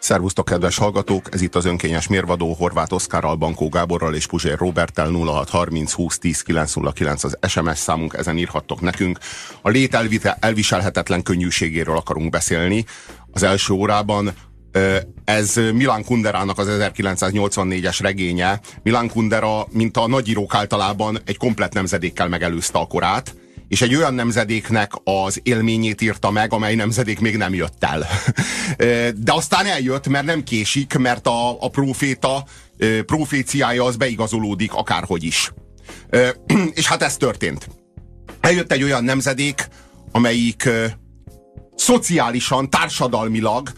Szervusztok, kedves hallgatók! Ez itt az önkényes mérvadó Horváth Oszkárral, Bankó Gáborral és Puzsér Roberttel 0630 20 10 909 az SMS számunk, ezen írhattok nekünk. A lét elviselhetetlen könnyűségéről akarunk beszélni. Az első órában ez Milan Kunderának az 1984-es regénye. Milan Kundera, mint a nagyírók általában egy komplet nemzedékkel megelőzte a korát, és egy olyan nemzedéknek az élményét írta meg, amely nemzedék még nem jött el. De aztán eljött, mert nem késik, mert a, a proféta proféciája az beigazolódik akárhogy is. És hát ez történt. Eljött egy olyan nemzedék, amelyik szociálisan, társadalmilag,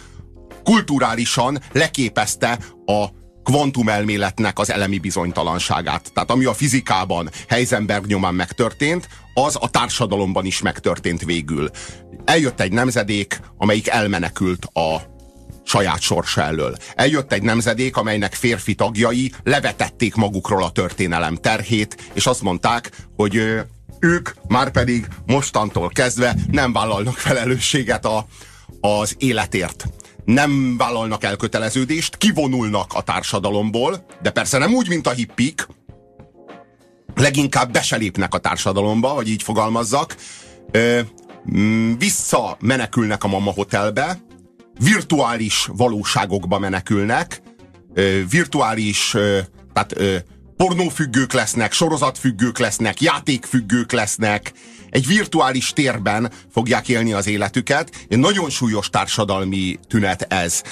kulturálisan leképezte a kvantumelméletnek az elemi bizonytalanságát. Tehát ami a fizikában Heisenberg nyomán megtörtént, az a társadalomban is megtörtént végül. Eljött egy nemzedék, amelyik elmenekült a saját sorsa elől. Eljött egy nemzedék, amelynek férfi tagjai levetették magukról a történelem terhét, és azt mondták, hogy ők már pedig mostantól kezdve nem vállalnak felelősséget a, az életért nem vállalnak elköteleződést, kivonulnak a társadalomból, de persze nem úgy, mint a hippik, leginkább beselépnek a társadalomba, vagy így fogalmazzak, mm, vissza menekülnek a Mama Hotelbe, virtuális valóságokba menekülnek, virtuális, tehát pornófüggők lesznek, sorozatfüggők lesznek, játékfüggők lesznek, egy virtuális térben fogják élni az életüket. Egy nagyon súlyos társadalmi tünet ez.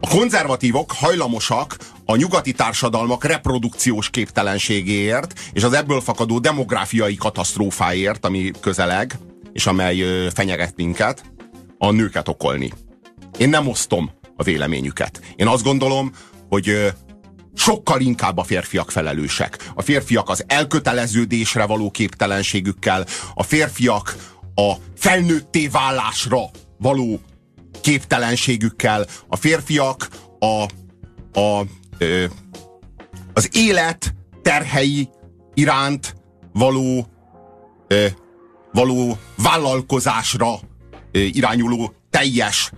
A konzervatívok hajlamosak a nyugati társadalmak reprodukciós képtelenségéért és az ebből fakadó demográfiai katasztrófáért, ami közeleg, és amely fenyeget minket, a nőket okolni. Én nem osztom a véleményüket. Én azt gondolom, hogy sokkal inkább a férfiak felelősek. A férfiak az elköteleződésre való képtelenségükkel, a férfiak a felnőtté válásra való képtelenségükkel, a férfiak a, a, ö, az élet terhei iránt való, ö, való vállalkozásra ö, irányuló teljes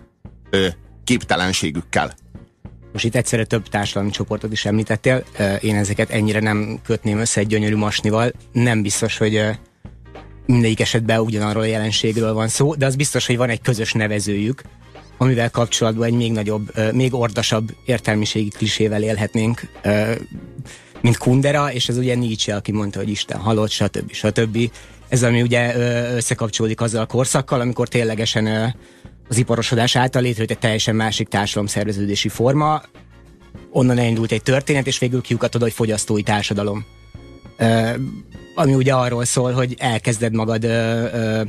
ö, képtelenségükkel. Most itt egyszerre több társadalmi csoportot is említettél, én ezeket ennyire nem kötném össze egy gyönyörű masnival. Nem biztos, hogy mindegyik esetben ugyanarról a jelenségről van szó, de az biztos, hogy van egy közös nevezőjük, amivel kapcsolatban egy még nagyobb, még ordasabb értelmiségi klisével élhetnénk, mint Kundera, és ez ugye Nietzsche, aki mondta, hogy Isten halott, stb. stb. Ez ami ugye összekapcsolódik azzal a korszakkal, amikor ténylegesen az iparosodás által létrejött egy teljesen másik társadalomszerveződési forma, onnan elindult egy történet, és végül kiukat oda, hogy fogyasztói társadalom. Ö, ami ugye arról szól, hogy elkezded magad ö, ö,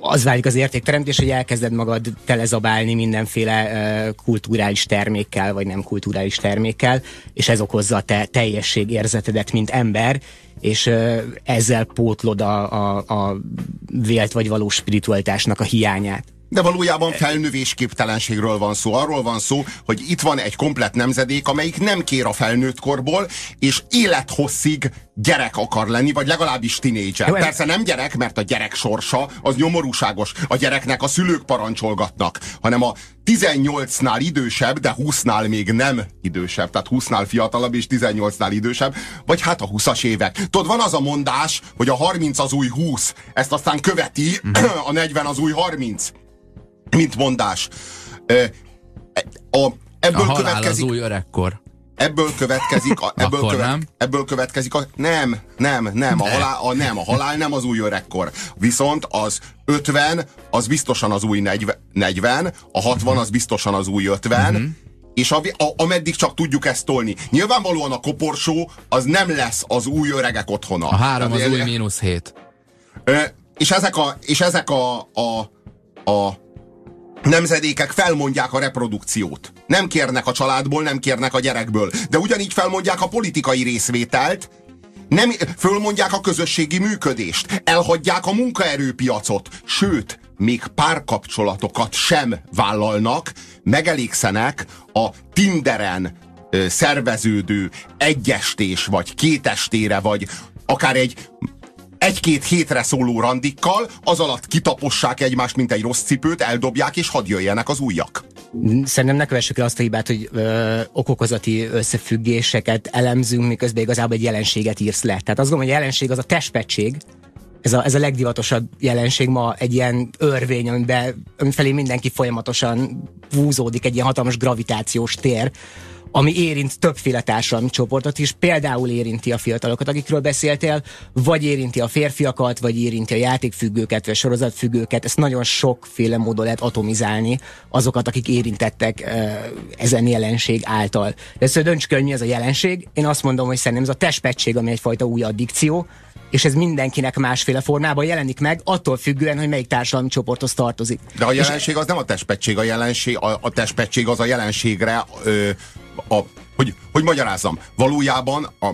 az válik az értékteremtés, hogy elkezded magad telezabálni mindenféle uh, kulturális termékkel, vagy nem kulturális termékkel, és ez okozza a te teljesség érzetedet, mint ember, és uh, ezzel pótlod a, a, a vélt vagy valós spiritualitásnak a hiányát. De valójában felnövésképtelenségről van szó. Arról van szó, hogy itt van egy komplet nemzedék, amelyik nem kér a felnőtt korból, és élethosszig gyerek akar lenni, vagy legalábbis tinédzser. Persze nem gyerek, mert a gyerek sorsa az nyomorúságos. A gyereknek a szülők parancsolgatnak, hanem a 18-nál idősebb, de 20-nál még nem idősebb. Tehát 20-nál fiatalabb és 18-nál idősebb, vagy hát a 20-as évek. Tudod, van az a mondás, hogy a 30 az új 20, ezt aztán követi a 40 az új 30 mint mondás. A, ebből a következik, az új öregkor. Ebből következik, a, ebből, követ, nem? ebből következik a, nem, nem, nem, a halál, a, nem, a halál nem az új öregkor. Viszont az 50, az biztosan az új 40, a 60 az biztosan az új 50, uh-huh. Mhm. és a, a, ameddig csak tudjuk ezt tolni. Nyilvánvalóan a koporsó az nem lesz az új öregek otthona. A három az új mínusz hét. És ezek a, és ezek a, a, a nemzedékek felmondják a reprodukciót. Nem kérnek a családból, nem kérnek a gyerekből. De ugyanígy felmondják a politikai részvételt, nem, fölmondják a közösségi működést, elhagyják a munkaerőpiacot, sőt, még párkapcsolatokat sem vállalnak, megelégszenek a Tinderen ö, szerveződő egyestés, vagy kétestére, vagy akár egy egy-két hétre szóló randikkal, az alatt kitapossák egymást, mint egy rossz cipőt, eldobják, és hadd jöjjenek az újak. Szerintem ne kövessük el azt a hibát, hogy ö, okokozati összefüggéseket elemzünk, miközben igazából egy jelenséget írsz le. Tehát azt gondolom, hogy a jelenség az a testpetség, ez a, ez a legdivatosabb jelenség ma egy ilyen örvény, amiben, felé mindenki folyamatosan húzódik, egy ilyen hatalmas gravitációs tér, ami érint többféle társadalmi csoportot is, például érinti a fiatalokat, akikről beszéltél, vagy érinti a férfiakat, vagy érinti a játékfüggőket, vagy sorozatfüggőket, ezt nagyon sokféle módon lehet atomizálni azokat, akik érintettek ezen jelenség által. De ezt döntsük hogy mi ez a jelenség. Én azt mondom, hogy szerintem ez a testpetség, ami egyfajta új addikció, és ez mindenkinek másféle formában jelenik meg, attól függően, hogy melyik társadalmi csoporthoz tartozik. De a jelenség az nem a testpetség, a jelenség, a, a testpetség az a jelenségre, ö, a, hogy, hogy magyarázzam, valójában a,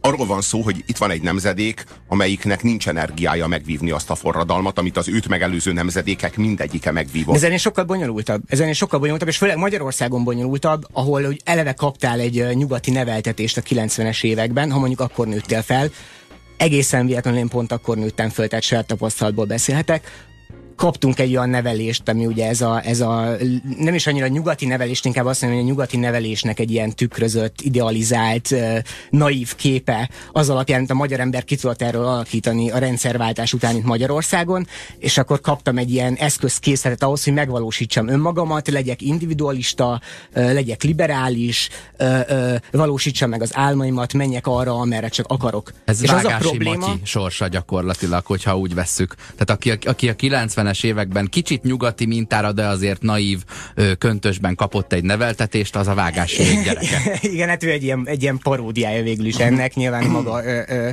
arról van szó, hogy itt van egy nemzedék, amelyiknek nincs energiája megvívni azt a forradalmat, amit az őt megelőző nemzedékek mindegyike megvívott. Ezen is sokkal bonyolultabb. Ezen is sokkal bonyolultabb, és főleg Magyarországon bonyolultabb, ahol hogy eleve kaptál egy nyugati neveltetést a 90-es években, ha mondjuk akkor nőttél fel, egészen véletlenül én pont akkor nőttem föl, tehát saját tapasztalatból beszélhetek, kaptunk egy olyan nevelést, ami ugye ez a, ez a nem is annyira nyugati nevelést, inkább azt mondom, hogy a nyugati nevelésnek egy ilyen tükrözött, idealizált, naív képe az alapján, amit a magyar ember ki tudott erről alakítani a rendszerváltás után itt Magyarországon, és akkor kaptam egy ilyen eszközkészletet ahhoz, hogy megvalósítsam önmagamat, legyek individualista, legyek liberális, valósítsam meg az álmaimat, menjek arra, amerre csak akarok. Ez és az a probléma, Matyi sorsa gyakorlatilag, hogyha úgy vesszük. Tehát aki, aki a 90 90-es években kicsit nyugati mintára, de azért naív köntösben kapott egy neveltetést, az a vágás gyereke. Igen, hát ő egy ilyen, egy ilyen paródiája végül is ennek, nyilván maga ö, ö,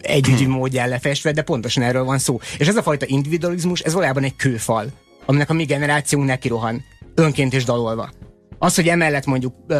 együgyű módján lefestve, de pontosan erről van szó. És ez a fajta individualizmus, ez valójában egy kőfal, aminek a mi generációnk neki rohan, önként és dalolva. Az, hogy emellett mondjuk uh,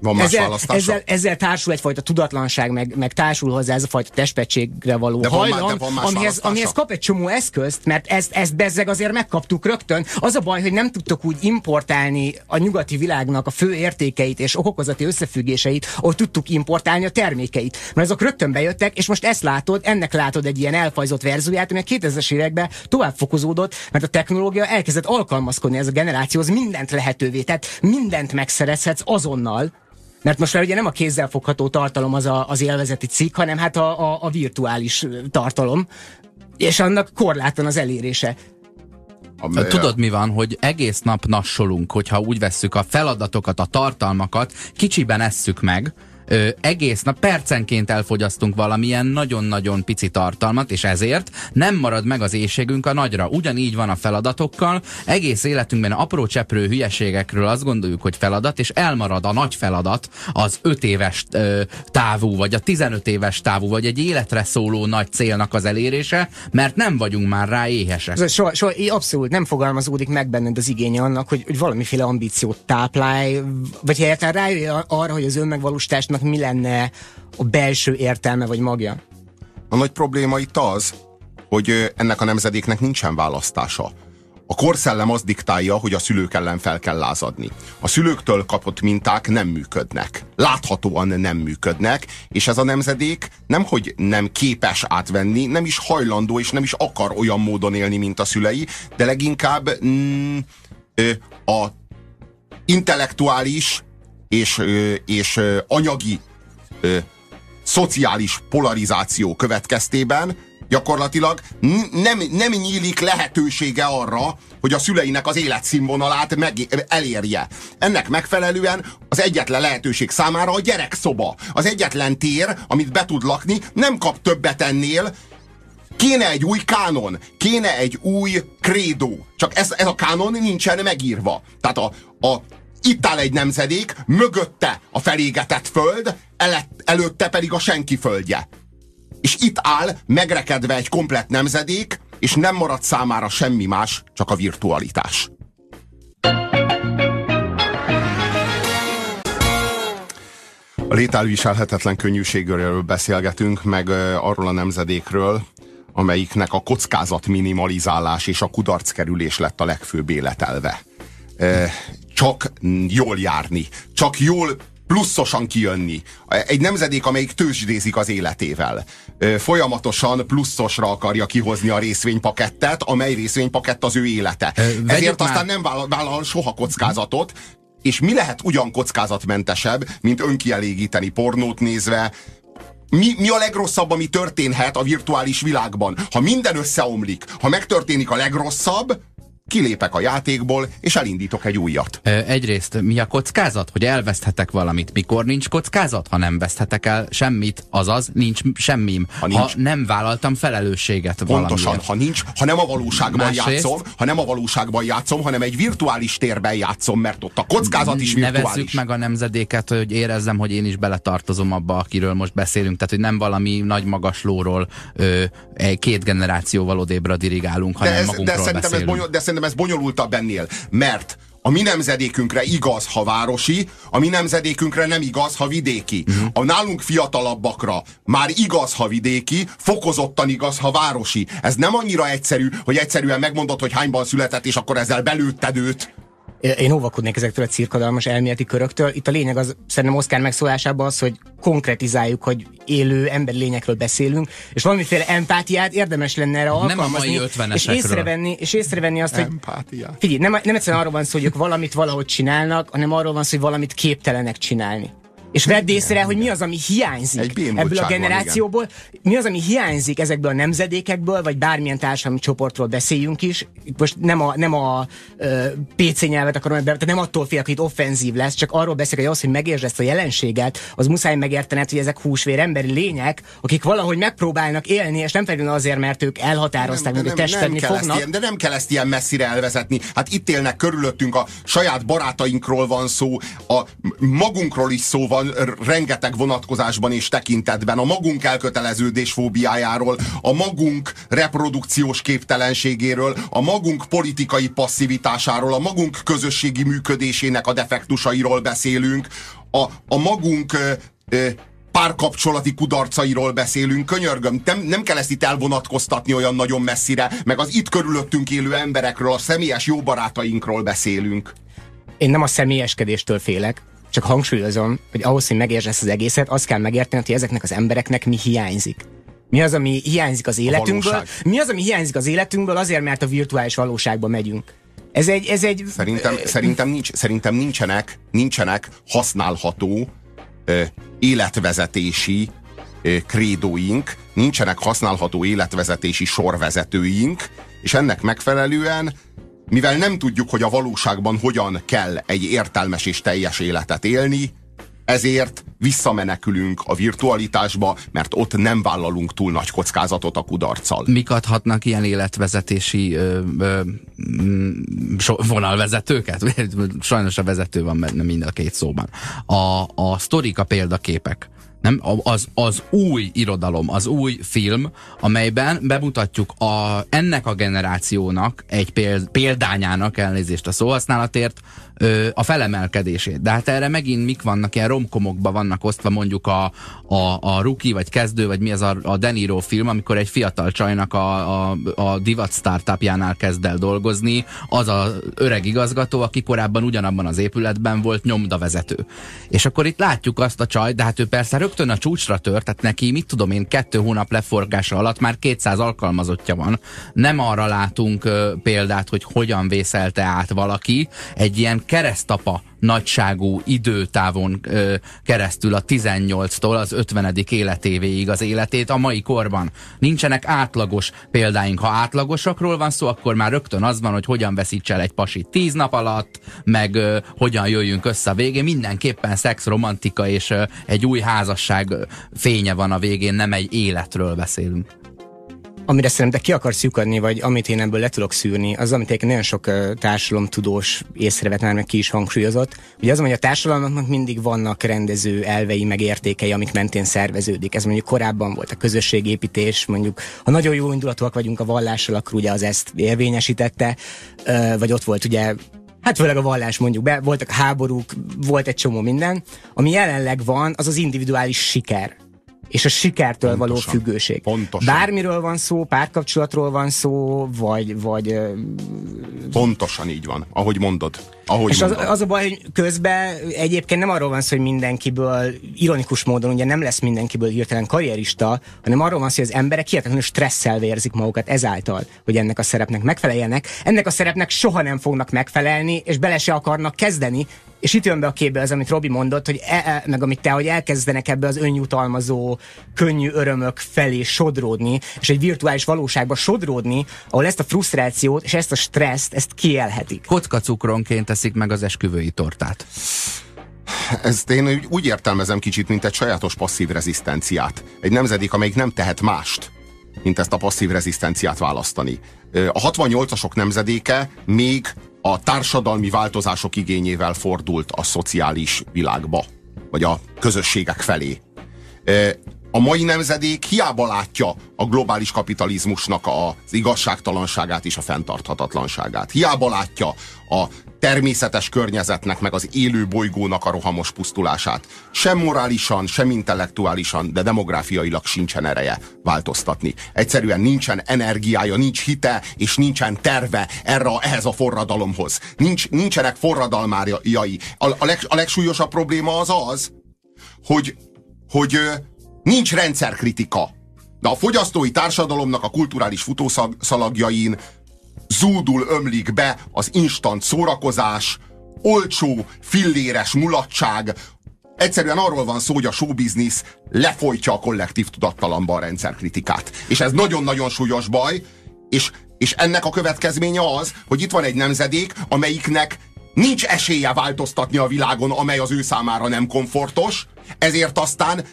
Van ezzel, ezzel, ezzel társul egyfajta tudatlanság, meg, meg társul hozzá ez a fajta testpegységre való de hajlam, van, amihez, amihez kap egy csomó eszközt, mert ezt, ezt bezzeg azért megkaptuk rögtön. Az a baj, hogy nem tudtok úgy importálni a nyugati világnak a fő értékeit és okokozati összefüggéseit, ahogy tudtuk importálni a termékeit. Mert azok rögtön bejöttek, és most ezt látod, ennek látod egy ilyen elfajzott verzióját, ami a 2000-es években tovább fokozódott, mert a technológia elkezdett alkalmazkodni ez a generációhoz, mindent lehetővé. Tehát mindent megszerezhetsz azonnal, mert most már ugye nem a kézzel fogható tartalom az a, az élvezeti cikk, hanem hát a, a, a virtuális tartalom, és annak korlátlan az elérése. Tudod mi van, hogy egész nap nassolunk, hogyha úgy vesszük a feladatokat, a tartalmakat, kicsiben esszük meg, ö, egész nap percenként elfogyasztunk valamilyen nagyon-nagyon pici tartalmat, és ezért nem marad meg az éjségünk a nagyra. Ugyanígy van a feladatokkal, egész életünkben apró cseprő hülyeségekről azt gondoljuk, hogy feladat, és elmarad a nagy feladat az 5 éves ö, távú, vagy a 15 éves távú, vagy egy életre szóló nagy célnak az elérése, mert nem vagyunk már rá éhesek. Soha, soha, abszolút nem fogalmazódik meg benned az igénye annak, hogy, hogy valamiféle ambíciót táplálj, vagy egyáltalán rájöjj arra, hogy az önmegvalósításnak dolognak mi lenne a belső értelme vagy magja? A nagy probléma itt az, hogy ennek a nemzedéknek nincsen választása. A korszellem az diktálja, hogy a szülők ellen fel kell lázadni. A szülőktől kapott minták nem működnek. Láthatóan nem működnek, és ez a nemzedék nem, hogy nem képes átvenni, nem is hajlandó, és nem is akar olyan módon élni, mint a szülei, de leginkább mm, a intellektuális és, és anyagi szociális polarizáció következtében gyakorlatilag nem, nem nyílik lehetősége arra, hogy a szüleinek az életszínvonalát meg, elérje. Ennek megfelelően az egyetlen lehetőség számára a gyerekszoba. Az egyetlen tér, amit be tud lakni, nem kap többet ennél, Kéne egy új kánon, kéne egy új krédó. Csak ez, ez a kánon nincsen megírva. Tehát a, a itt áll egy nemzedék, mögötte a felégetett föld, elett, előtte pedig a senki földje. És itt áll megrekedve egy komplet nemzedék, és nem marad számára semmi más, csak a virtualitás. A lételviselhetetlen könnyűségről beszélgetünk, meg arról a nemzedékről, amelyiknek a kockázat minimalizálás és a kudarckerülés lett a legfőbb életelve csak jól járni, csak jól pluszosan kijönni. Egy nemzedék, amelyik tőzsdézik az életével. Folyamatosan pluszosra akarja kihozni a részvénypakettet, amely részvénypakett az ő élete. Ezért már... aztán nem vállal, vállal soha kockázatot, és mi lehet ugyan kockázatmentesebb, mint önkielégíteni pornót nézve, mi, mi a legrosszabb, ami történhet a virtuális világban? Ha minden összeomlik, ha megtörténik a legrosszabb, kilépek a játékból, és elindítok egy újat. Egyrészt mi a kockázat, hogy elveszthetek valamit? Mikor nincs kockázat, ha nem veszthetek el semmit, azaz nincs semmim. Ha, nincs, ha nem vállaltam felelősséget Pontosan, valamiért. ha nincs, ha nem a valóságban Másrészt, játszom, ha nem a valóságban játszom, hanem egy virtuális térben játszom, mert ott a kockázat is virtuális. Nevezzük meg a nemzedéket, hogy érezzem, hogy én is beletartozom abba, akiről most beszélünk, tehát hogy nem valami nagy magaslóról ö, két generációval odébra dirigálunk, hanem de ez, magunkról de beszélünk. Ez bonyol, de szerintem ez bonyolultabb ennél, mert a mi nemzedékünkre igaz, ha városi, a mi nemzedékünkre nem igaz, ha vidéki. Uh-huh. A nálunk fiatalabbakra már igaz, ha vidéki, fokozottan igaz, ha városi. Ez nem annyira egyszerű, hogy egyszerűen megmondod, hogy hányban született, és akkor ezzel belőtted őt én óvakodnék ezektől a cirkadalmas elméleti köröktől. Itt a lényeg az szerintem Oszkár megszólásában az, hogy konkretizáljuk, hogy élő emberi lényekről beszélünk, és valamiféle empátiát érdemes lenne erre alkalmazni. Nem a mai és észrevenni, és észrevenni azt, hogy figyelj, nem, nem egyszerűen arról van szó, hogy ők valamit valahogy csinálnak, hanem arról van szó, hogy valamit képtelenek csinálni. És vedd észre, hogy mi az, ami hiányzik ebből a generációból, van, mi az, ami hiányzik ezekből a nemzedékekből, vagy bármilyen társadalmi csoportról beszéljünk is. Most nem a, nem a uh, PC nyelvet akarom, tehát nem attól félek, hogy itt offenzív lesz, csak arról beszélek, hogy az, hogy megértsd ezt a jelenséget, az muszáj megértened, hogy ezek húsvér emberi lények, akik valahogy megpróbálnak élni, és nem feltétlenül azért, mert ők elhatározták, hogy testedni fognak. Ilyen, de nem kell ezt ilyen messzire elvezetni. Hát itt élnek körülöttünk, a saját barátainkról van szó, a magunkról is szó van, rengeteg vonatkozásban és tekintetben, a magunk elköteleződés fóbiájáról, a magunk reprodukciós képtelenségéről, a magunk politikai passzivitásáról, a magunk közösségi működésének a defektusairól beszélünk, a, a magunk ö, ö, párkapcsolati kudarcairól beszélünk, könyörgöm, nem, nem kell ezt itt elvonatkoztatni olyan nagyon messzire, meg az itt körülöttünk élő emberekről, a személyes jó barátainkról beszélünk. Én nem a személyeskedéstől félek, csak hangsúlyozom, hogy ahhoz, hogy megértsd ezt az egészet, azt kell megérteni, hogy ezeknek az embereknek mi hiányzik. Mi az, ami hiányzik az életünkből? Mi az, ami hiányzik az életünkből azért, mert a virtuális valóságba megyünk? Ez egy, ez egy... Szerintem, szerintem, nincs, szerintem nincsenek, nincsenek használható ö, életvezetési ö, krédóink, nincsenek használható életvezetési sorvezetőink, és ennek megfelelően mivel nem tudjuk, hogy a valóságban hogyan kell egy értelmes és teljes életet élni, ezért visszamenekülünk a virtualitásba, mert ott nem vállalunk túl nagy kockázatot a kudarccal. Mik adhatnak ilyen életvezetési ö, ö, mm, so, vonalvezetőket? Sajnos a vezető van benne mind a két szóban. A, a sztorik a példaképek nem? Az, az új irodalom, az új film, amelyben bemutatjuk a, ennek a generációnak egy példányának, elnézést a szóhasználatért, ö, a felemelkedését. De hát erre megint mik vannak, ilyen romkomokban vannak osztva mondjuk a, a, a rookie, vagy kezdő, vagy mi az a, a Deniro film, amikor egy fiatal csajnak a, a, a divat startupjánál kezd el dolgozni, az az öreg igazgató, aki korábban ugyanabban az épületben volt nyomdavezető. És akkor itt látjuk azt a csaj, de hát ő persze rögtön a csúcsra tört, tehát neki, mit tudom én, kettő hónap leforgása alatt már 200 alkalmazottja van. Nem arra látunk ö, példát, hogy hogyan vészelte át valaki egy ilyen keresztapa nagyságú időtávon ö, keresztül a 18-tól az 50. életévéig az életét a mai korban. Nincsenek átlagos példáink. Ha átlagosakról van szó, akkor már rögtön az van, hogy hogyan veszíts el egy pasit 10 nap alatt, meg ö, hogyan jöjjünk össze a végén. Mindenképpen szex, romantika és ö, egy új házasság fénye van a végén, nem egy életről beszélünk amire szerintem ki akarsz lyukadni, vagy amit én ebből le tudok szűrni, az, amit egy nagyon sok társadalomtudós észrevet már meg ki is hangsúlyozott. Ugye az, hogy a társadalomnak mindig vannak rendező elvei, meg értékei, amik mentén szerveződik. Ez mondjuk korábban volt a közösségépítés, mondjuk ha nagyon jó indulatúak vagyunk a vallással, akkor ugye az ezt érvényesítette, vagy ott volt ugye Hát főleg a vallás mondjuk be, voltak háborúk, volt egy csomó minden. Ami jelenleg van, az az individuális siker és a sikertől Pontosan. való függőség. Pontosan. Bármiről van szó, párkapcsolatról van szó, vagy... vagy Pontosan így van, ahogy mondod. Ahogy és az, az a baj, hogy közben egyébként nem arról van szó, hogy mindenkiből, ironikus módon ugye nem lesz mindenkiből hirtelen karrierista, hanem arról van szó, hogy az emberek hihetetlenül stresszel vérzik magukat ezáltal, hogy ennek a szerepnek megfeleljenek. Ennek a szerepnek soha nem fognak megfelelni, és bele se akarnak kezdeni, és itt jön be a képbe az, amit Robi mondott, hogy e, e, meg amit te, hogy elkezdenek ebbe az önjutalmazó, könnyű örömök felé sodródni, és egy virtuális valóságba sodródni, ahol ezt a frusztrációt és ezt a stresszt, ezt kielhetik. Kocka cukronként teszik meg az esküvői tortát. Ezt én úgy értelmezem kicsit, mint egy sajátos passzív rezisztenciát. Egy nemzedék, amelyik nem tehet mást, mint ezt a passzív rezisztenciát választani. A 68-asok nemzedéke még a társadalmi változások igényével fordult a szociális világba, vagy a közösségek felé. A mai nemzedék hiába látja a globális kapitalizmusnak az igazságtalanságát és a fenntarthatatlanságát. Hiába látja a természetes környezetnek, meg az élő bolygónak a rohamos pusztulását. Sem morálisan, sem intellektuálisan, de demográfiailag sincsen ereje változtatni. Egyszerűen nincsen energiája, nincs hite, és nincsen terve erre, ehhez a forradalomhoz. Nincs, nincsenek forradalmárjai. A, a, leg, a legsúlyosabb probléma az az, hogy, hogy nincs rendszerkritika. De a fogyasztói társadalomnak a kulturális futószalagjain zúdul ömlik be az instant szórakozás, olcsó, filléres mulatság, Egyszerűen arról van szó, hogy a showbiznisz lefolytja a kollektív tudattalamba a rendszerkritikát. És ez nagyon-nagyon súlyos baj, és, és ennek a következménye az, hogy itt van egy nemzedék, amelyiknek nincs esélye változtatni a világon, amely az ő számára nem komfortos, ezért aztán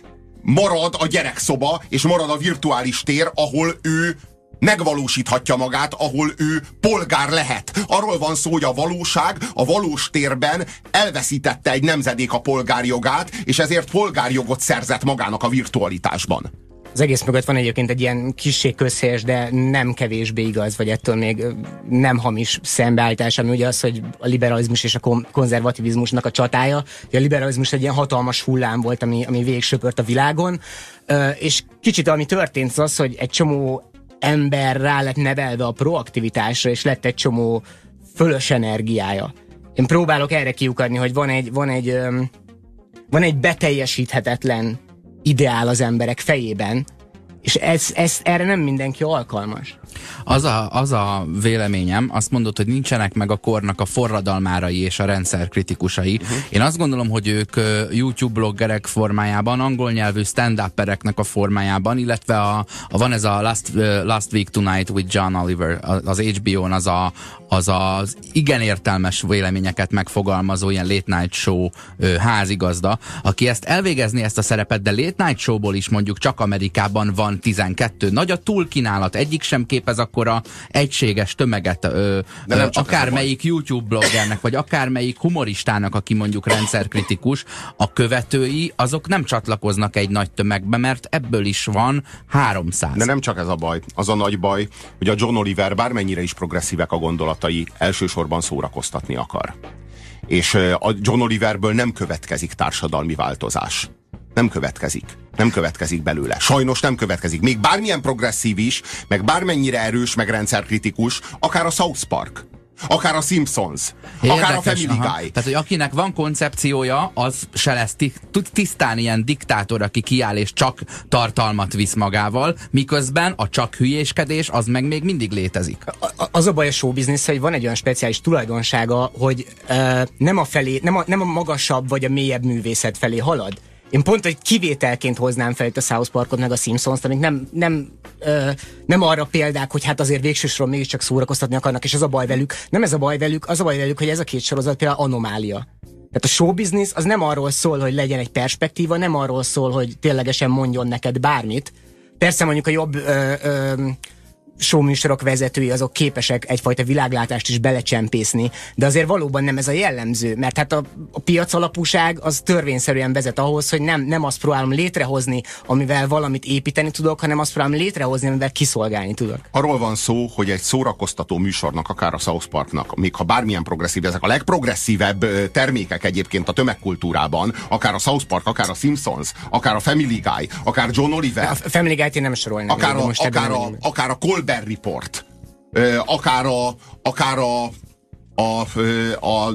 marad a gyerekszoba, és marad a virtuális tér, ahol ő megvalósíthatja magát, ahol ő polgár lehet. Arról van szó, hogy a valóság a valós térben elveszítette egy nemzedék a polgárjogát, és ezért polgárjogot szerzett magának a virtualitásban. Az egész mögött van egyébként egy ilyen kissé közhelyes, de nem kevésbé igaz, vagy ettől még nem hamis szembeállítás, ami ugye az, hogy a liberalizmus és a konzervativizmusnak a csatája. A liberalizmus egy ilyen hatalmas hullám volt, ami, ami végig a világon, és kicsit ami történt az az, hogy egy csomó ember rá lett nevelve a proaktivitásra, és lett egy csomó fölös energiája. Én próbálok erre kiukadni, hogy van egy, van egy, van egy beteljesíthetetlen ideál az emberek fejében, és ez, ez, erre nem mindenki alkalmas. Az a, az a véleményem, azt mondod, hogy nincsenek meg a kornak a forradalmárai és a rendszer kritikusai. Uh-huh. Én azt gondolom, hogy ők YouTube bloggerek formájában, angol nyelvű stand a formájában, illetve a, a van ez a Last, uh, Last Week Tonight with John Oliver, az HBO-n az a, az az igen értelmes véleményeket megfogalmazó ilyen late night show ö, házigazda, aki ezt elvégezni ezt a szerepet, de late night showból is mondjuk csak Amerikában van 12. Nagy a túlkínálat, egyik sem képez akkora egységes tömeget, ö, de nem ö, akármelyik YouTube bloggernek, vagy akármelyik humoristának, aki mondjuk rendszerkritikus, a követői, azok nem csatlakoznak egy nagy tömegbe, mert ebből is van 300. De nem csak ez a baj. Az a nagy baj, hogy a John Oliver bármennyire is progresszívek a gondolat, barátai elsősorban szórakoztatni akar. És a John Oliverből nem következik társadalmi változás. Nem következik. Nem következik belőle. Sajnos nem következik. Még bármilyen progresszív is, meg bármennyire erős, meg rendszerkritikus, akár a South Park Akár a Simpsons, Érdekes, akár a Family aha. Guy. Tehát, hogy akinek van koncepciója, az se lesz tisztán ilyen diktátor, aki kiáll és csak tartalmat visz magával, miközben a csak hülyéskedés az meg még mindig létezik. A, az a baj a showbiznisz, hogy van egy olyan speciális tulajdonsága, hogy uh, nem, a felé, nem, a, nem a magasabb vagy a mélyebb művészet felé halad, én pont egy kivételként hoznám fel itt a South Parkot, meg a Simpsons-t, amik nem, nem, ö, nem arra példák, hogy hát azért végsősoron mégiscsak szórakoztatni akarnak, és ez a baj velük. Nem ez a baj velük, az a baj velük, hogy ez a két sorozat például anomália. Tehát a showbiznisz az nem arról szól, hogy legyen egy perspektíva, nem arról szól, hogy ténylegesen mondjon neked bármit. Persze mondjuk a jobb ö, ö, showműsorok vezetői azok képesek egyfajta világlátást is belecsempészni, de azért valóban nem ez a jellemző, mert hát a, a piac alapúság az törvényszerűen vezet ahhoz, hogy nem, nem azt próbálom létrehozni, amivel valamit építeni tudok, hanem azt próbálom létrehozni, amivel kiszolgálni tudok. Arról van szó, hogy egy szórakoztató műsornak, akár a South Parknak, még ha bármilyen progresszív, ezek a legprogresszívebb termékek egyébként a tömegkultúrában, akár a South Park, akár a Simpsons, akár a Family Guy, akár John Oliver. A Family Guy-t én nem sorolnám. Akár, a, akár, a, akár a Colbert Report, akár a, akár a a, a,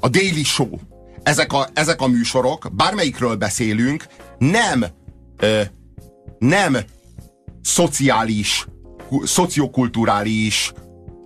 a Daily Show, ezek a, ezek a műsorok, bármelyikről beszélünk, nem, nem szociális, szociokulturális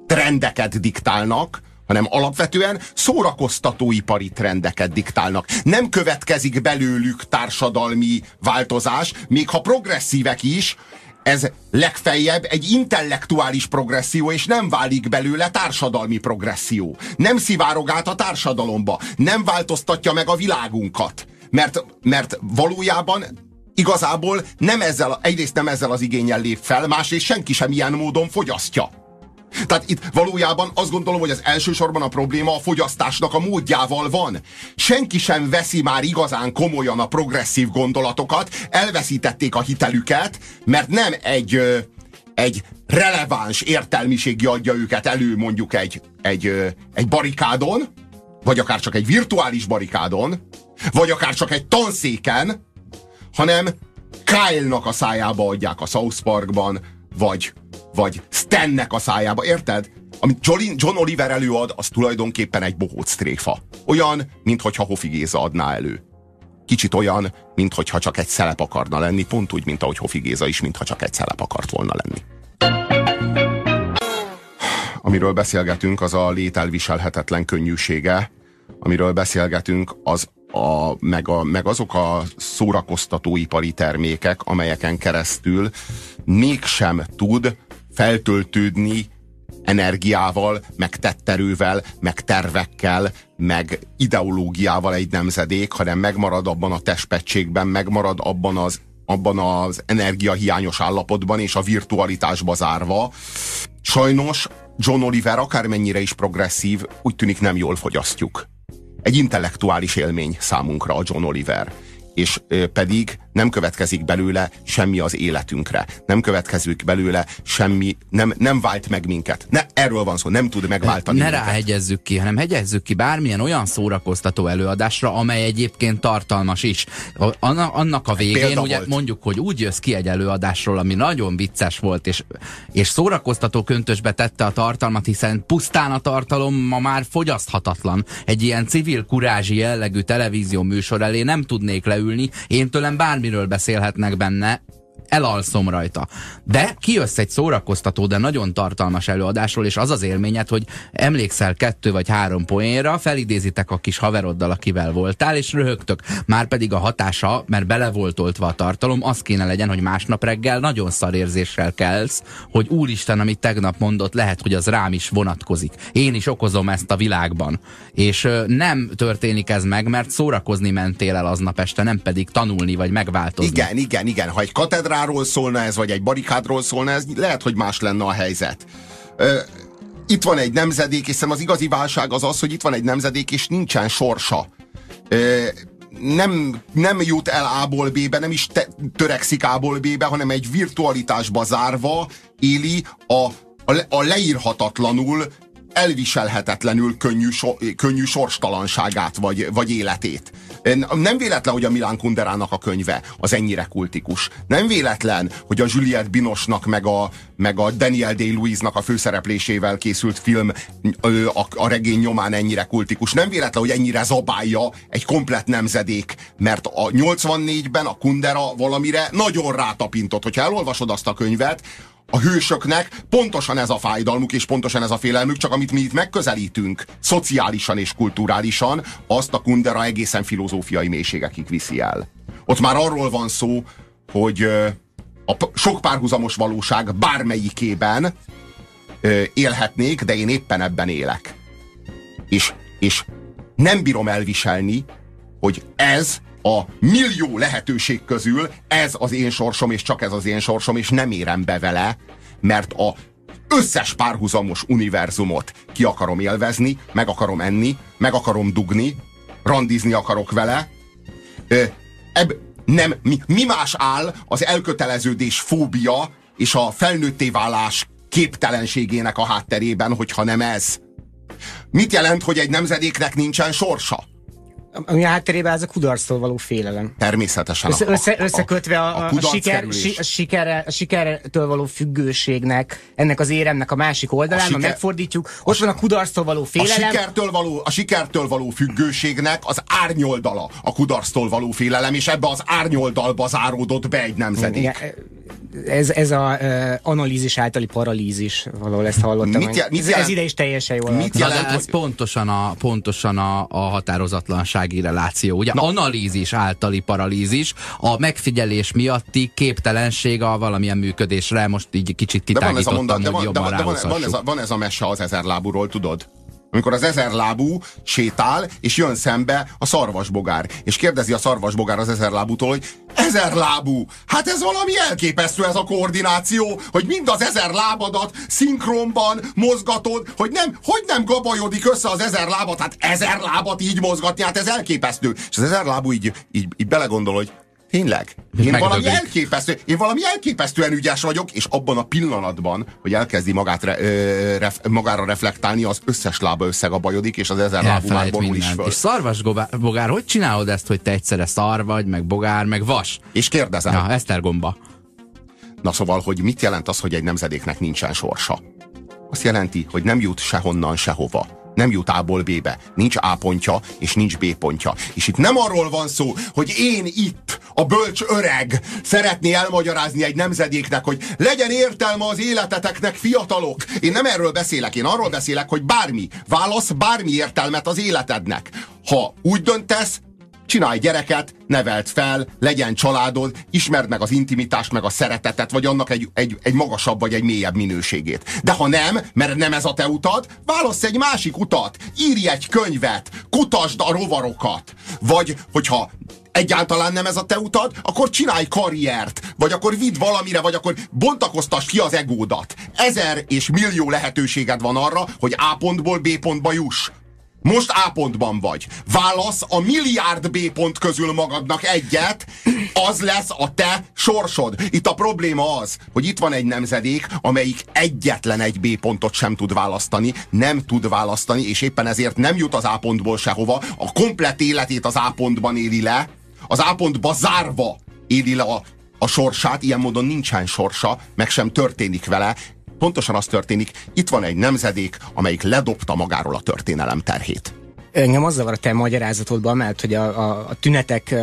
trendeket diktálnak, hanem alapvetően szórakoztatóipari trendeket diktálnak. Nem következik belőlük társadalmi változás, még ha progresszívek is, ez legfeljebb egy intellektuális progresszió, és nem válik belőle társadalmi progresszió. Nem szivárog át a társadalomba, nem változtatja meg a világunkat. Mert, mert valójában igazából nem ezzel, egyrészt nem ezzel az igényel lép fel, másrészt senki sem ilyen módon fogyasztja. Tehát itt valójában azt gondolom, hogy az elsősorban a probléma a fogyasztásnak a módjával van. Senki sem veszi már igazán komolyan a progresszív gondolatokat, elveszítették a hitelüket, mert nem egy, egy releváns értelmiségi adja őket elő mondjuk egy, egy, egy barikádon, vagy akár csak egy virtuális barikádon, vagy akár csak egy tanszéken, hanem Kyle-nak a szájába adják a South Parkban, vagy vagy Stannek a szájába, érted? Amit John Oliver előad, az tulajdonképpen egy bohóc tréfa. Olyan, mintha Hofi Géza adná elő. Kicsit olyan, mintha csak egy szelep akarna lenni, pont úgy, mint ahogy Hofi Géza is, mintha csak egy szelep akart volna lenni. Amiről beszélgetünk, az a lételviselhetetlen könnyűsége, amiről beszélgetünk, az a, meg, a, meg azok a szórakoztatóipari termékek, amelyeken keresztül mégsem tud feltöltődni energiával, meg tetterővel, meg tervekkel, meg ideológiával egy nemzedék, hanem megmarad abban a testpettségben, megmarad abban az abban az energiahiányos állapotban és a virtualitásba zárva. Sajnos John Oliver akármennyire is progresszív, úgy tűnik nem jól fogyasztjuk. Egy intellektuális élmény számunkra a John Oliver és pedig nem következik belőle semmi az életünkre. Nem következik belőle semmi, nem, nem vált meg minket. Ne, erről van szó, nem tud megváltani Ne minket. ráhegyezzük ki, hanem hegyezzük ki bármilyen olyan szórakoztató előadásra, amely egyébként tartalmas is. Annak a végén ugye volt. mondjuk, hogy úgy jössz ki egy előadásról, ami nagyon vicces volt, és, és szórakoztató köntösbe tette a tartalmat, hiszen pusztán a tartalom ma már fogyaszthatatlan. Egy ilyen civil kurázsi jellegű televízió műsor elé nem tudnék leülni, én tőlem bármi bármiről beszélhetnek benne, elalszom rajta. De kijössz egy szórakoztató, de nagyon tartalmas előadásról, és az az élményed, hogy emlékszel kettő vagy három poénra, felidézitek a kis haveroddal, akivel voltál, és röhögtök. Már pedig a hatása, mert bele volt oltva a tartalom, az kéne legyen, hogy másnap reggel nagyon szarérzéssel kelsz, hogy úristen, amit tegnap mondott, lehet, hogy az rám is vonatkozik. Én is okozom ezt a világban. És nem történik ez meg, mert szórakozni mentél el aznap este, nem pedig tanulni vagy megváltozni. Igen, igen, igen. Ha egy katedrá utcáról szólna ez, vagy egy barikádról szólna ez, lehet, hogy más lenne a helyzet. Ö, itt van egy nemzedék, és az igazi válság az az, hogy itt van egy nemzedék, és nincsen sorsa. Ö, nem, nem jut el A-ból B-be, nem is te, törekszik A-ból B-be, hanem egy virtualitásba zárva éli a, a, a leírhatatlanul, elviselhetetlenül könnyű, so, könnyű sorstalanságát vagy, vagy életét. Nem véletlen, hogy a Milán Kunderának a könyve az ennyire kultikus. Nem véletlen, hogy a Juliette Binosnak meg a, meg a Daniel Day-Lewis-nak a főszereplésével készült film a, a regény nyomán ennyire kultikus. Nem véletlen, hogy ennyire zabálja egy komplet nemzedék, mert a 84-ben a Kundera valamire nagyon rátapintott. Hogyha elolvasod azt a könyvet, a hősöknek pontosan ez a fájdalmuk, és pontosan ez a félelmük, csak amit mi itt megközelítünk, szociálisan és kulturálisan, azt a Kundera egészen filozófiai mélységekig viszi el. Ott már arról van szó, hogy a sok párhuzamos valóság bármelyikében élhetnék, de én éppen ebben élek. És, és nem bírom elviselni, hogy ez a millió lehetőség közül ez az én sorsom, és csak ez az én sorsom, és nem érem be vele, mert a összes párhuzamos univerzumot ki akarom élvezni, meg akarom enni, meg akarom dugni, randizni akarok vele. Ö, eb, nem, mi, mi más áll az elköteleződés fóbia és a felnőtté válás képtelenségének a hátterében, hogyha nem ez? Mit jelent, hogy egy nemzedéknek nincsen sorsa? Ami a hátterében ez a kudarctól való félelem. Természetesen. Össze, össze, összekötve a, a, a, a, siker, si, a, siker, a sikertől való függőségnek, ennek az éremnek a másik oldalán, a siker, ha megfordítjuk, ott a, van a kudarctól való félelem. A sikertől való, a sikertől való függőségnek az árnyoldala a kudarctól való félelem, és ebbe az árnyoldalba záródott be egy nemzedék. Igen, ez, ez a uh, analízis általi paralízis, valahol ezt hallottam. Mit, mit jelent, ez ide is teljesen jól. Mit jelent, ez hogy... pontosan, a, pontosan a, a határozatlansági reláció. Ugye Na. analízis általi paralízis, a megfigyelés miatti képtelenség a valamilyen működésre, most így kicsit titágítottam, de van ez a mondat, de van, de van, de van, van, ez a, van ez a mese az ezerlábúról, tudod? Amikor az ezerlábú sétál, és jön szembe a szarvasbogár. És kérdezi a szarvasbogár az ezerlábútól, hogy ezerlábú, hát ez valami elképesztő ez a koordináció, hogy mind az ezer lábadat szinkronban mozgatod, hogy nem, hogy nem gabajodik össze az ezer lábat, hát ezer lábat így mozgatni, hát ez elképesztő. És az ezerlábú így, így, így belegondol, hogy Tényleg? Én valami, elképesztő, én valami elképesztően ügyes vagyok, és abban a pillanatban, hogy elkezdi magát re, ö, ref, magára reflektálni, az összes lába összegabajodik, és az ezer lábú már borul is föl. És szarvas bogár, hogy csinálod ezt, hogy te egyszerre szar vagy, meg bogár, meg vas? És kérdezem. Ja, Esztergomba. Na szóval, hogy mit jelent az, hogy egy nemzedéknek nincsen sorsa? Azt jelenti, hogy nem jut sehonnan, sehova nem jut A-ból B-be. Nincs A pontja, és nincs B pontja. És itt nem arról van szó, hogy én itt, a bölcs öreg, szeretné elmagyarázni egy nemzedéknek, hogy legyen értelme az életeteknek, fiatalok. Én nem erről beszélek, én arról beszélek, hogy bármi, válasz bármi értelmet az életednek. Ha úgy döntesz, csinálj gyereket, nevelt fel, legyen családod, ismerd meg az intimitást, meg a szeretetet, vagy annak egy, egy, egy magasabb vagy egy mélyebb minőségét. De ha nem, mert nem ez a te utad, válasz egy másik utat, írj egy könyvet, kutasd a rovarokat. Vagy, hogyha egyáltalán nem ez a te utad, akkor csinálj karriert, vagy akkor vidd valamire, vagy akkor bontakoztass ki az egódat. Ezer és millió lehetőséged van arra, hogy A pontból B pontba juss. Most A pontban vagy. Válasz a milliárd B pont közül magadnak egyet, az lesz a te sorsod. Itt a probléma az, hogy itt van egy nemzedék, amelyik egyetlen egy B pontot sem tud választani, nem tud választani, és éppen ezért nem jut az A pontból sehova, a komplet életét az A pontban éli le, az A pontba zárva éli le a, a sorsát, ilyen módon nincsen sorsa, meg sem történik vele, pontosan az történik, itt van egy nemzedék, amelyik ledobta magáról a történelem terhét. Engem az zavar a te magyarázatodban, mert hogy a, a, a tünetek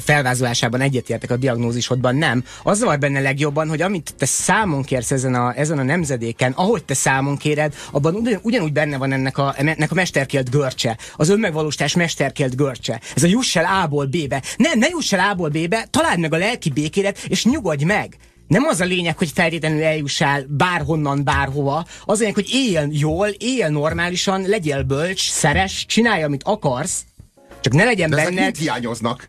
felvázolásában egyetértek, a diagnózisodban nem. Az zavar benne legjobban, hogy amit te számon kérsz ezen a, ezen a nemzedéken, ahogy te számon kéred, abban ugyan, ugyanúgy benne van ennek a, ennek a mesterkélt görcse, az önmegvalósítás mesterkélt görcse. Ez a juss el A-ból B-be. Nem, ne juss el A-ból B-be, találd meg a lelki békédet, és nyugodj meg nem az a lényeg, hogy feltétlenül eljussál bárhonnan, bárhova. Az a lényeg, hogy éljen jól, éljen normálisan, legyél bölcs, szeres, csinálj, amit akarsz, csak ne legyen De benned... Ezek hiányoznak.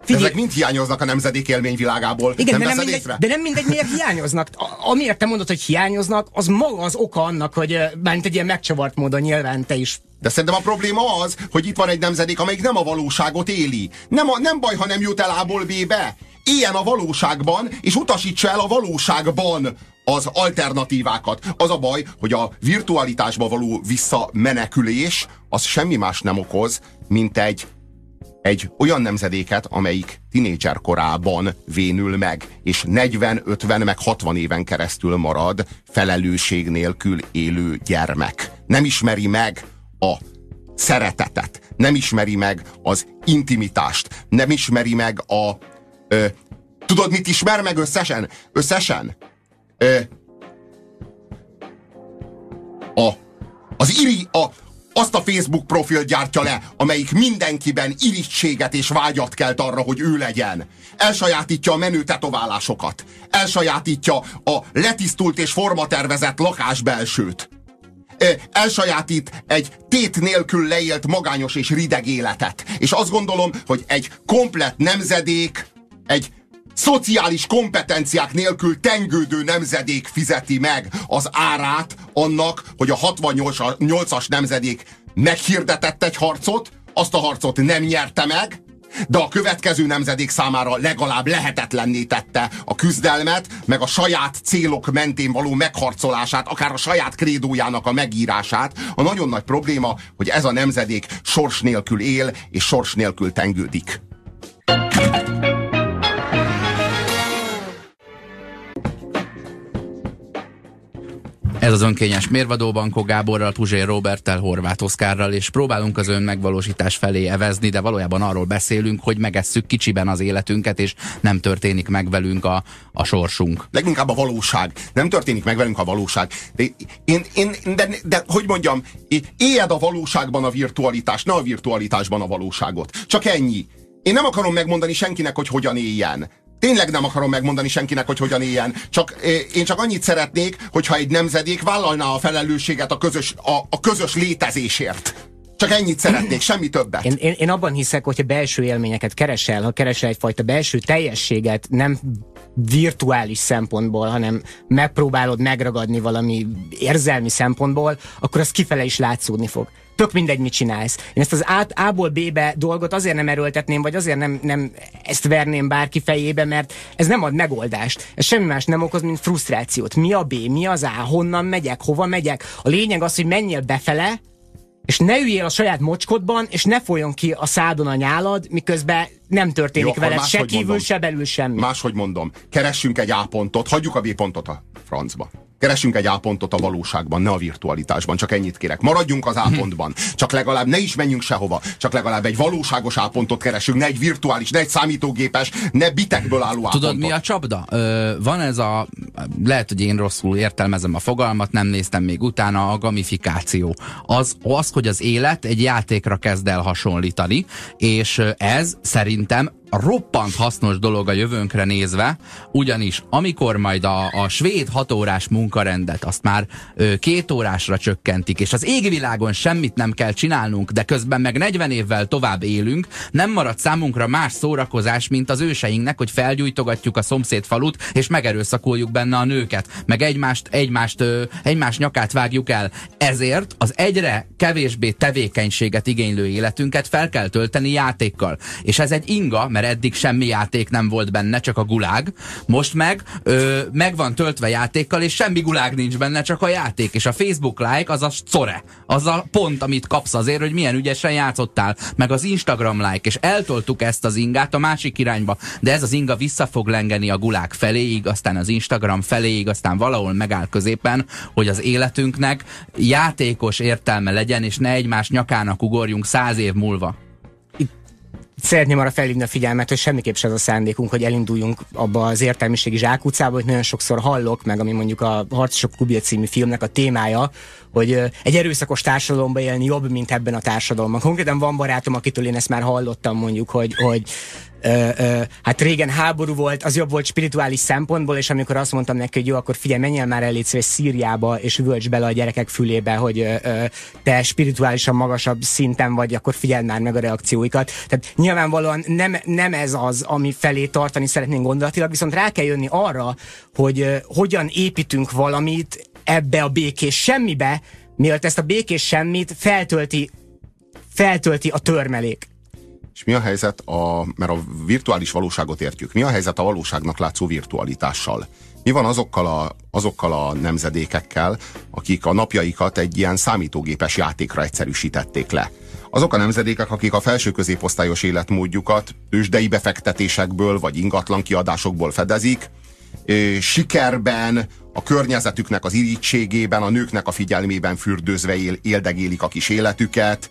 Figyelj. Ezek mind hiányoznak a nemzedék élményvilágából. Igen, nem de, nem mindegy, de nem mindegy, miért hiányoznak. A, amiért te mondod, hogy hiányoznak, az maga az oka annak, hogy bármint egy ilyen megcsavart módon nyilván te is de szerintem a probléma az, hogy itt van egy nemzedék, amelyik nem a valóságot éli. Nem, a, nem baj, ha nem jut el A-ból B-be éljen a valóságban, és utasítsa el a valóságban az alternatívákat. Az a baj, hogy a virtualitásba való visszamenekülés az semmi más nem okoz, mint egy egy olyan nemzedéket, amelyik tinédzser korában vénül meg, és 40, 50, meg 60 éven keresztül marad felelősség nélkül élő gyermek. Nem ismeri meg a szeretetet, nem ismeri meg az intimitást, nem ismeri meg a, Ö, tudod, mit ismer meg összesen? Összesen? Ö, a, az iri, a, azt a Facebook profil gyártja le, amelyik mindenkiben irítséget és vágyat kelt arra, hogy ő legyen. Elsajátítja a menő tetoválásokat. Elsajátítja a letisztult és formatervezett lakásbelsőt. Elsajátít egy tét nélkül leélt magányos és rideg életet. És azt gondolom, hogy egy komplet nemzedék egy szociális kompetenciák nélkül tengődő nemzedék fizeti meg az árát annak, hogy a 68-as nemzedék meghirdetett egy harcot, azt a harcot nem nyerte meg, de a következő nemzedék számára legalább lehetetlenné tette a küzdelmet, meg a saját célok mentén való megharcolását, akár a saját krédójának a megírását. A nagyon nagy probléma, hogy ez a nemzedék sors nélkül él, és sors nélkül tengődik. Ez az önkényes mérvadó Bankó Gáborral, Puzsér Roberttel, Horváth Oszkárral, és próbálunk az ön megvalósítás felé evezni, de valójában arról beszélünk, hogy megesszük kicsiben az életünket, és nem történik meg velünk a, a sorsunk. Leginkább a valóság. Nem történik meg velünk a valóság. De, én, én, de, de hogy mondjam, éljed a valóságban a virtualitás, ne a virtualitásban a valóságot. Csak ennyi. Én nem akarom megmondani senkinek, hogy hogyan éljen. Tényleg nem akarom megmondani senkinek, hogy hogyan éljen. Csak, én csak annyit szeretnék, hogyha egy nemzedék vállalná a felelősséget a közös, a, a közös létezésért. Csak ennyit szeretnék, semmi többet. Én, én, én abban hiszek, hogyha belső élményeket keresel, ha keresel egyfajta belső teljességet, nem virtuális szempontból, hanem megpróbálod megragadni valami érzelmi szempontból, akkor az kifele is látszódni fog tök mindegy, mit csinálsz. Én ezt az A, A-ból B-be dolgot azért nem erőltetném, vagy azért nem, nem ezt verném bárki fejébe, mert ez nem ad megoldást. Ez semmi más nem okoz, mint frusztrációt. Mi a B, mi az A, honnan megyek, hova megyek. A lényeg az, hogy menjél befele, és ne üljél a saját mocskodban, és ne folyjon ki a szádon a nyálad, miközben nem történik Jó, veled se kívül, mondom, se belül semmi. Máshogy mondom, keressünk egy A pontot, hagyjuk a B pontot a francba. Keresünk egy A-pontot a valóságban, ne a virtualitásban, csak ennyit kérek. Maradjunk az A-pontban, csak legalább ne is menjünk sehova, csak legalább egy valóságos A-pontot keresünk, ne egy virtuális, ne egy számítógépes, ne bitekből álló A-pontot. Tudod mi a csapda? Ö, van ez a, lehet, hogy én rosszul értelmezem a fogalmat, nem néztem még utána, a gamifikáció. Az, az hogy az élet egy játékra kezd el hasonlítani, és ez szerintem roppant hasznos dolog a jövőnkre nézve, ugyanis amikor majd a, a svéd hatórás munkarendet azt már ö, két órásra csökkentik, és az égvilágon semmit nem kell csinálnunk, de közben meg 40 évvel tovább élünk, nem marad számunkra más szórakozás, mint az őseinknek, hogy felgyújtogatjuk a szomszéd falut, és megerőszakoljuk benne a nőket, meg egymást, egymást, ö, egymás nyakát vágjuk el. Ezért az egyre kevésbé tevékenységet igénylő életünket fel kell tölteni játékkal. És ez egy inga, mert eddig semmi játék nem volt benne, csak a gulág. Most meg ö, meg van töltve játékkal, és semmi gulág nincs benne, csak a játék. És a Facebook like az a core, az a pont, amit kapsz azért, hogy milyen ügyesen játszottál, meg az Instagram like, és eltoltuk ezt az ingát a másik irányba, de ez az inga vissza fog lengeni a gulág feléig, aztán az Instagram feléig, aztán valahol megáll középen, hogy az életünknek játékos értelme legyen, és ne egymás nyakának ugorjunk száz év múlva szeretném arra felhívni a figyelmet, hogy semmiképp sem az a szándékunk, hogy elinduljunk abba az értelmiségi zsákutcába, hogy nagyon sokszor hallok, meg ami mondjuk a Harcosok Klubja című filmnek a témája, hogy egy erőszakos társadalomban élni jobb, mint ebben a társadalomban. Konkrétan van barátom, akitől én ezt már hallottam mondjuk, hogy, hogy hát régen háború volt, az jobb volt spirituális szempontból, és amikor azt mondtam neki, hogy jó, akkor figyelj, menjél már el légy Szíriába, és völts bele a gyerekek fülébe, hogy ö, te spirituálisan magasabb szinten vagy, akkor figyeld már meg a reakcióikat. Tehát nyilvánvalóan nem, nem ez az, ami felé tartani szeretnénk gondolatilag, viszont rá kell jönni arra, hogy ö, hogyan építünk valamit ebbe a békés semmibe, mielőtt ezt a békés semmit feltölti, feltölti a törmelék. És mi a helyzet, a, mert a virtuális valóságot értjük, mi a helyzet a valóságnak látszó virtualitással? Mi van azokkal a, azokkal a nemzedékekkel, akik a napjaikat egy ilyen számítógépes játékra egyszerűsítették le? Azok a nemzedékek, akik a felső középosztályos életmódjukat tőzsdei befektetésekből vagy ingatlan kiadásokból fedezik, sikerben, a környezetüknek az irítségében, a nőknek a figyelmében fürdőzve él, éldegélik a kis életüket,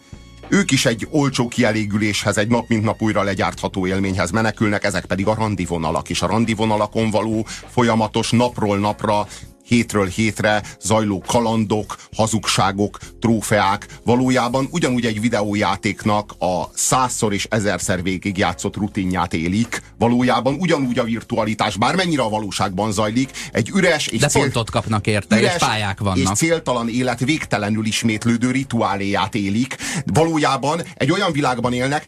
ők is egy olcsó kielégüléshez, egy nap mint nap újra legyártható élményhez menekülnek, ezek pedig a randivonalak, és a randivonalakon való folyamatos napról napra hétről hétre zajló kalandok, hazugságok, trófeák valójában ugyanúgy egy videójátéknak a százszor és ezerszer végig játszott rutinját élik, valójában ugyanúgy a virtualitás, bármennyire a valóságban zajlik, egy üres és De cél... pontot kapnak érte, üres és pályák vannak. És céltalan élet végtelenül ismétlődő rituáléját élik. Valójában egy olyan világban élnek,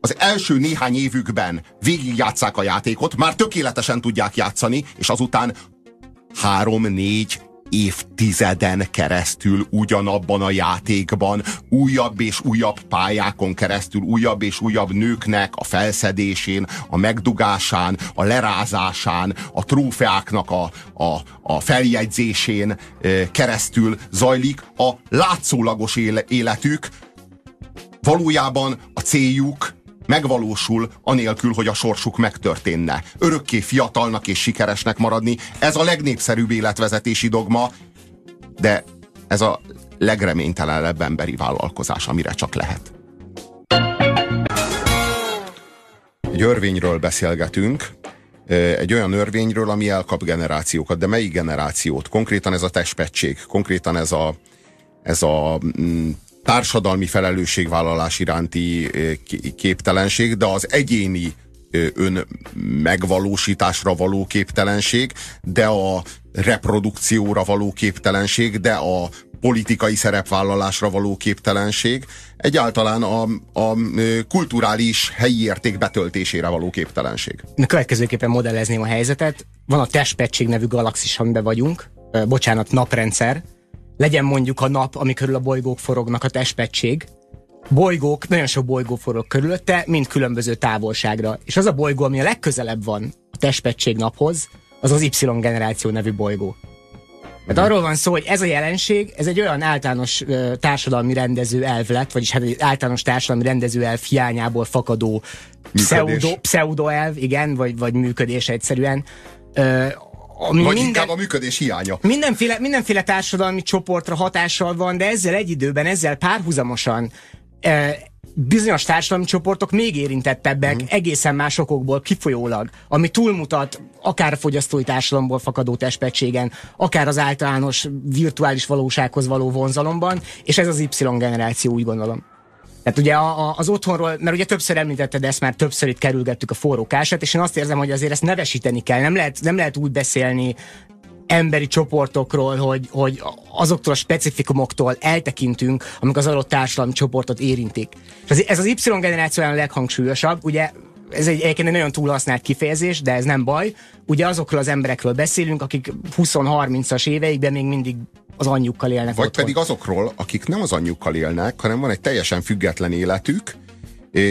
az első néhány évükben végigjátszák a játékot, már tökéletesen tudják játszani, és azután három, négy, évtizeden keresztül ugyanabban a játékban, újabb és újabb pályákon keresztül, újabb és újabb nőknek a felszedésén, a megdugásán, a lerázásán, a trófeáknak a, a, a feljegyzésén keresztül zajlik a látszólagos életük, valójában a céljuk megvalósul anélkül, hogy a sorsuk megtörténne. Örökké fiatalnak és sikeresnek maradni, ez a legnépszerűbb életvezetési dogma, de ez a legreménytelenebb emberi vállalkozás, amire csak lehet. Egy örvényről beszélgetünk, egy olyan örvényről, ami elkap generációkat, de melyik generációt? Konkrétan ez a testpetség, konkrétan ez a, ez a mm, társadalmi felelősségvállalás iránti képtelenség, de az egyéni ön megvalósításra való képtelenség, de a reprodukcióra való képtelenség, de a politikai szerepvállalásra való képtelenség, egyáltalán a, a kulturális helyi érték betöltésére való képtelenség. A következőképpen modellezném a helyzetet. Van a Testpetség nevű galaxis, amiben vagyunk, bocsánat, naprendszer, legyen mondjuk a nap, ami körül a bolygók forognak a testpetség, bolygók, nagyon sok bolygó forog körülötte, mind különböző távolságra. És az a bolygó, ami a legközelebb van a testpetség naphoz, az az Y generáció nevű bolygó. Mert arról van szó, hogy ez a jelenség, ez egy olyan általános uh, társadalmi rendező elv lett, vagyis hát egy általános társadalmi rendező elv hiányából fakadó pseudo, pseudo elv, igen, vagy, vagy működés egyszerűen, uh, ami Vagy minden, inkább a működés hiánya. Mindenféle, mindenféle társadalmi csoportra hatással van, de ezzel egy időben, ezzel párhuzamosan e, bizonyos társadalmi csoportok még érintettebbek, uh-huh. egészen más okokból kifolyólag, ami túlmutat akár a fogyasztói társadalomból fakadó testpegységen, akár az általános virtuális valósághoz való vonzalomban, és ez az Y generáció, úgy gondolom. Tehát ugye a, a, az otthonról, mert ugye többször említetted ezt, már többször itt kerülgettük a forró kását, és én azt érzem, hogy azért ezt nevesíteni kell. Nem lehet, nem lehet úgy beszélni emberi csoportokról, hogy, hogy azoktól a specifikumoktól eltekintünk, amik az adott társadalmi csoportot érintik. Ez, ez az Y generáció a leghangsúlyosabb, ugye ez egy egyébként egy nagyon túlhasznált kifejezés, de ez nem baj. Ugye azokról az emberekről beszélünk, akik 20-30-as éveikben még mindig az anyjukkal élnek Vagy otthon. pedig azokról, akik nem az anyjukkal élnek, hanem van egy teljesen független életük,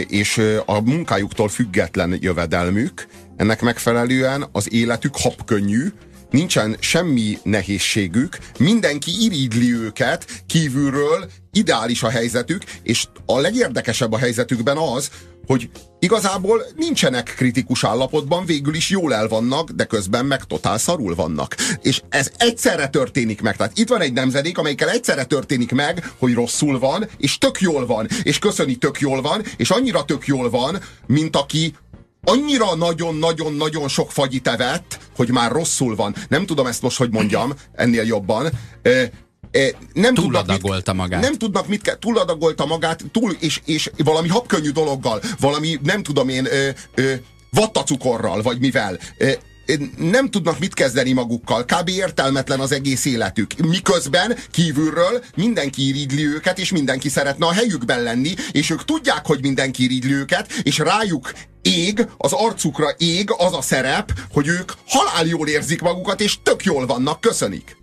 és a munkájuktól független jövedelmük, ennek megfelelően az életük habkönnyű, nincsen semmi nehézségük, mindenki irídli őket kívülről, ideális a helyzetük, és a legérdekesebb a helyzetükben az, hogy igazából nincsenek kritikus állapotban, végül is jól el vannak, de közben meg totál szarul vannak. És ez egyszerre történik meg. Tehát itt van egy nemzedék, amelyikkel egyszerre történik meg, hogy rosszul van, és tök jól van, és köszöni tök jól van, és annyira tök jól van, mint aki annyira nagyon-nagyon-nagyon sok fagyit evett, hogy már rosszul van. Nem tudom ezt most, hogy mondjam, ennél jobban. nem túladagolta mit, magát. Nem tudnak mit kell, túladagolta magát, túl, és, és valami habkönnyű dologgal, valami, nem tudom én, ö, ö, vattacukorral, vagy mivel. Ö, nem tudnak mit kezdeni magukkal, kb. értelmetlen az egész életük. Miközben kívülről mindenki iridli őket, és mindenki szeretne a helyükben lenni, és ők tudják, hogy mindenki iridli őket, és rájuk ég, az arcukra ég az a szerep, hogy ők halál jól érzik magukat, és tök jól vannak, köszönik.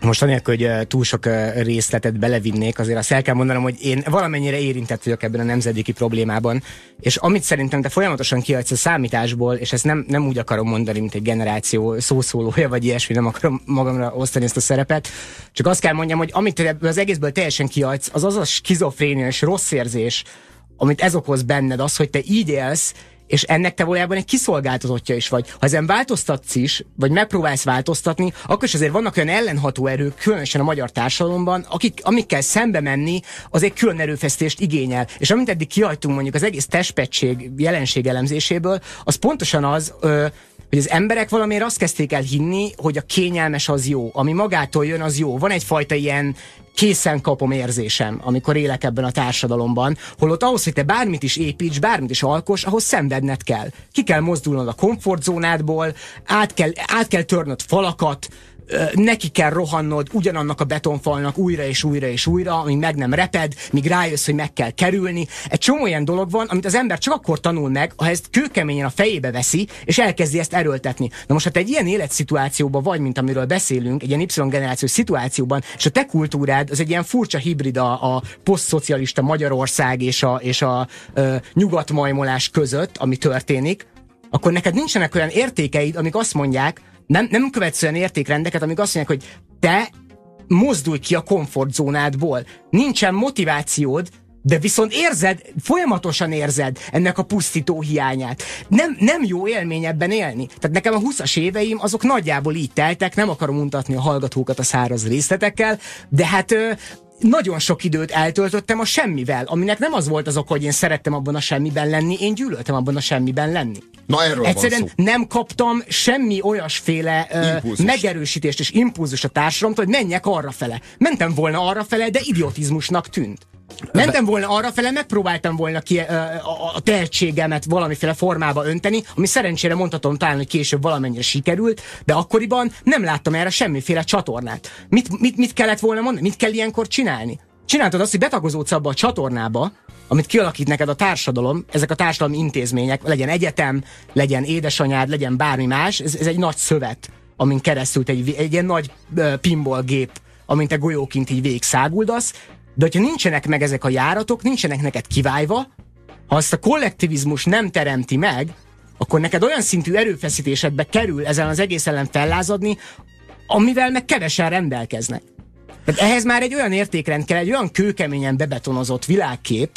Most anélkül, hogy túl sok részletet belevinnék, azért azt el kell mondanom, hogy én valamennyire érintett vagyok ebben a nemzedéki problémában, és amit szerintem te folyamatosan kiadsz a számításból, és ezt nem, nem úgy akarom mondani, mint egy generáció szószólója, vagy ilyesmi, nem akarom magamra osztani ezt a szerepet, csak azt kell mondjam, hogy amit az egészből teljesen kiadsz, az az a skizofrénia és rossz érzés, amit ez okoz benned, az, hogy te így élsz, és ennek te valójában egy kiszolgáltatottja is vagy. Ha ezen változtatsz is, vagy megpróbálsz változtatni, akkor is azért vannak olyan ellenható erők, különösen a magyar társadalomban, akik, amikkel szembe menni, az egy külön erőfeszítést igényel. És amint eddig kihagytunk mondjuk az egész testpetség jelenség elemzéséből, az pontosan az, ö, hogy az emberek valamiért azt kezdték el hinni, hogy a kényelmes az jó, ami magától jön, az jó. Van egyfajta ilyen készen kapom érzésem, amikor élek ebben a társadalomban, holott ahhoz, hogy te bármit is építs, bármit is alkos, ahhoz szenvedned kell. Ki kell mozdulnod a komfortzónádból, át kell, át kell törnöd falakat, neki kell rohannod ugyanannak a betonfalnak újra és újra és újra, amíg meg nem reped, míg rájössz, hogy meg kell kerülni. Egy csomó ilyen dolog van, amit az ember csak akkor tanul meg, ha ezt kőkeményen a fejébe veszi, és elkezdi ezt erőltetni. Na most, hát egy ilyen életszituációban vagy, mint amiről beszélünk, egy ilyen Y-generációs szituációban, és a te kultúrád az egy ilyen furcsa hibrid a, posztszocialista Magyarország és a, és a, a nyugatmajmolás között, ami történik, akkor neked nincsenek olyan értékeid, amik azt mondják, nem, nem követsz olyan értékrendeket, amik azt mondják, hogy te mozdulj ki a komfortzónádból. Nincsen motivációd, de viszont érzed, folyamatosan érzed ennek a pusztító hiányát. Nem, nem jó élmény ebben élni. Tehát nekem a 20-as éveim azok nagyjából így teltek, nem akarom mutatni a hallgatókat a száraz részletekkel, de hát nagyon sok időt eltöltöttem a semmivel, aminek nem az volt az ok, hogy én szerettem abban a semmiben lenni, én gyűlöltem abban a semmiben lenni. Na erről Egyszerűen van szó. nem kaptam semmi olyasféle uh, megerősítést és impulzus a társadalomtól, hogy menjek arra fele. Mentem volna arra fele, de idiotizmusnak tűnt. Mentem volna arra fele, megpróbáltam volna ki uh, a, a tehetségemet valamiféle formába önteni, ami szerencsére mondhatom talán, hogy később valamennyire sikerült, de akkoriban nem láttam erre semmiféle csatornát. Mit, mit, mit kellett volna mondani? Mit kell ilyenkor csinálni? Csináltad azt, hogy betagozódsz abba a csatornába, amit kialakít neked a társadalom, ezek a társadalmi intézmények, legyen egyetem, legyen édesanyád, legyen bármi más, ez, ez egy nagy szövet, amin keresztül egy, egy ilyen nagy uh, pinball gép, amint te golyóként így végig száguldasz, de hogyha nincsenek meg ezek a járatok, nincsenek neked kivájva, ha azt a kollektivizmus nem teremti meg, akkor neked olyan szintű erőfeszítésedbe kerül ezen az egész ellen fellázadni, amivel meg kevesen rendelkeznek. Tehát ehhez már egy olyan értékrend kell, egy olyan kőkeményen bebetonozott világkép,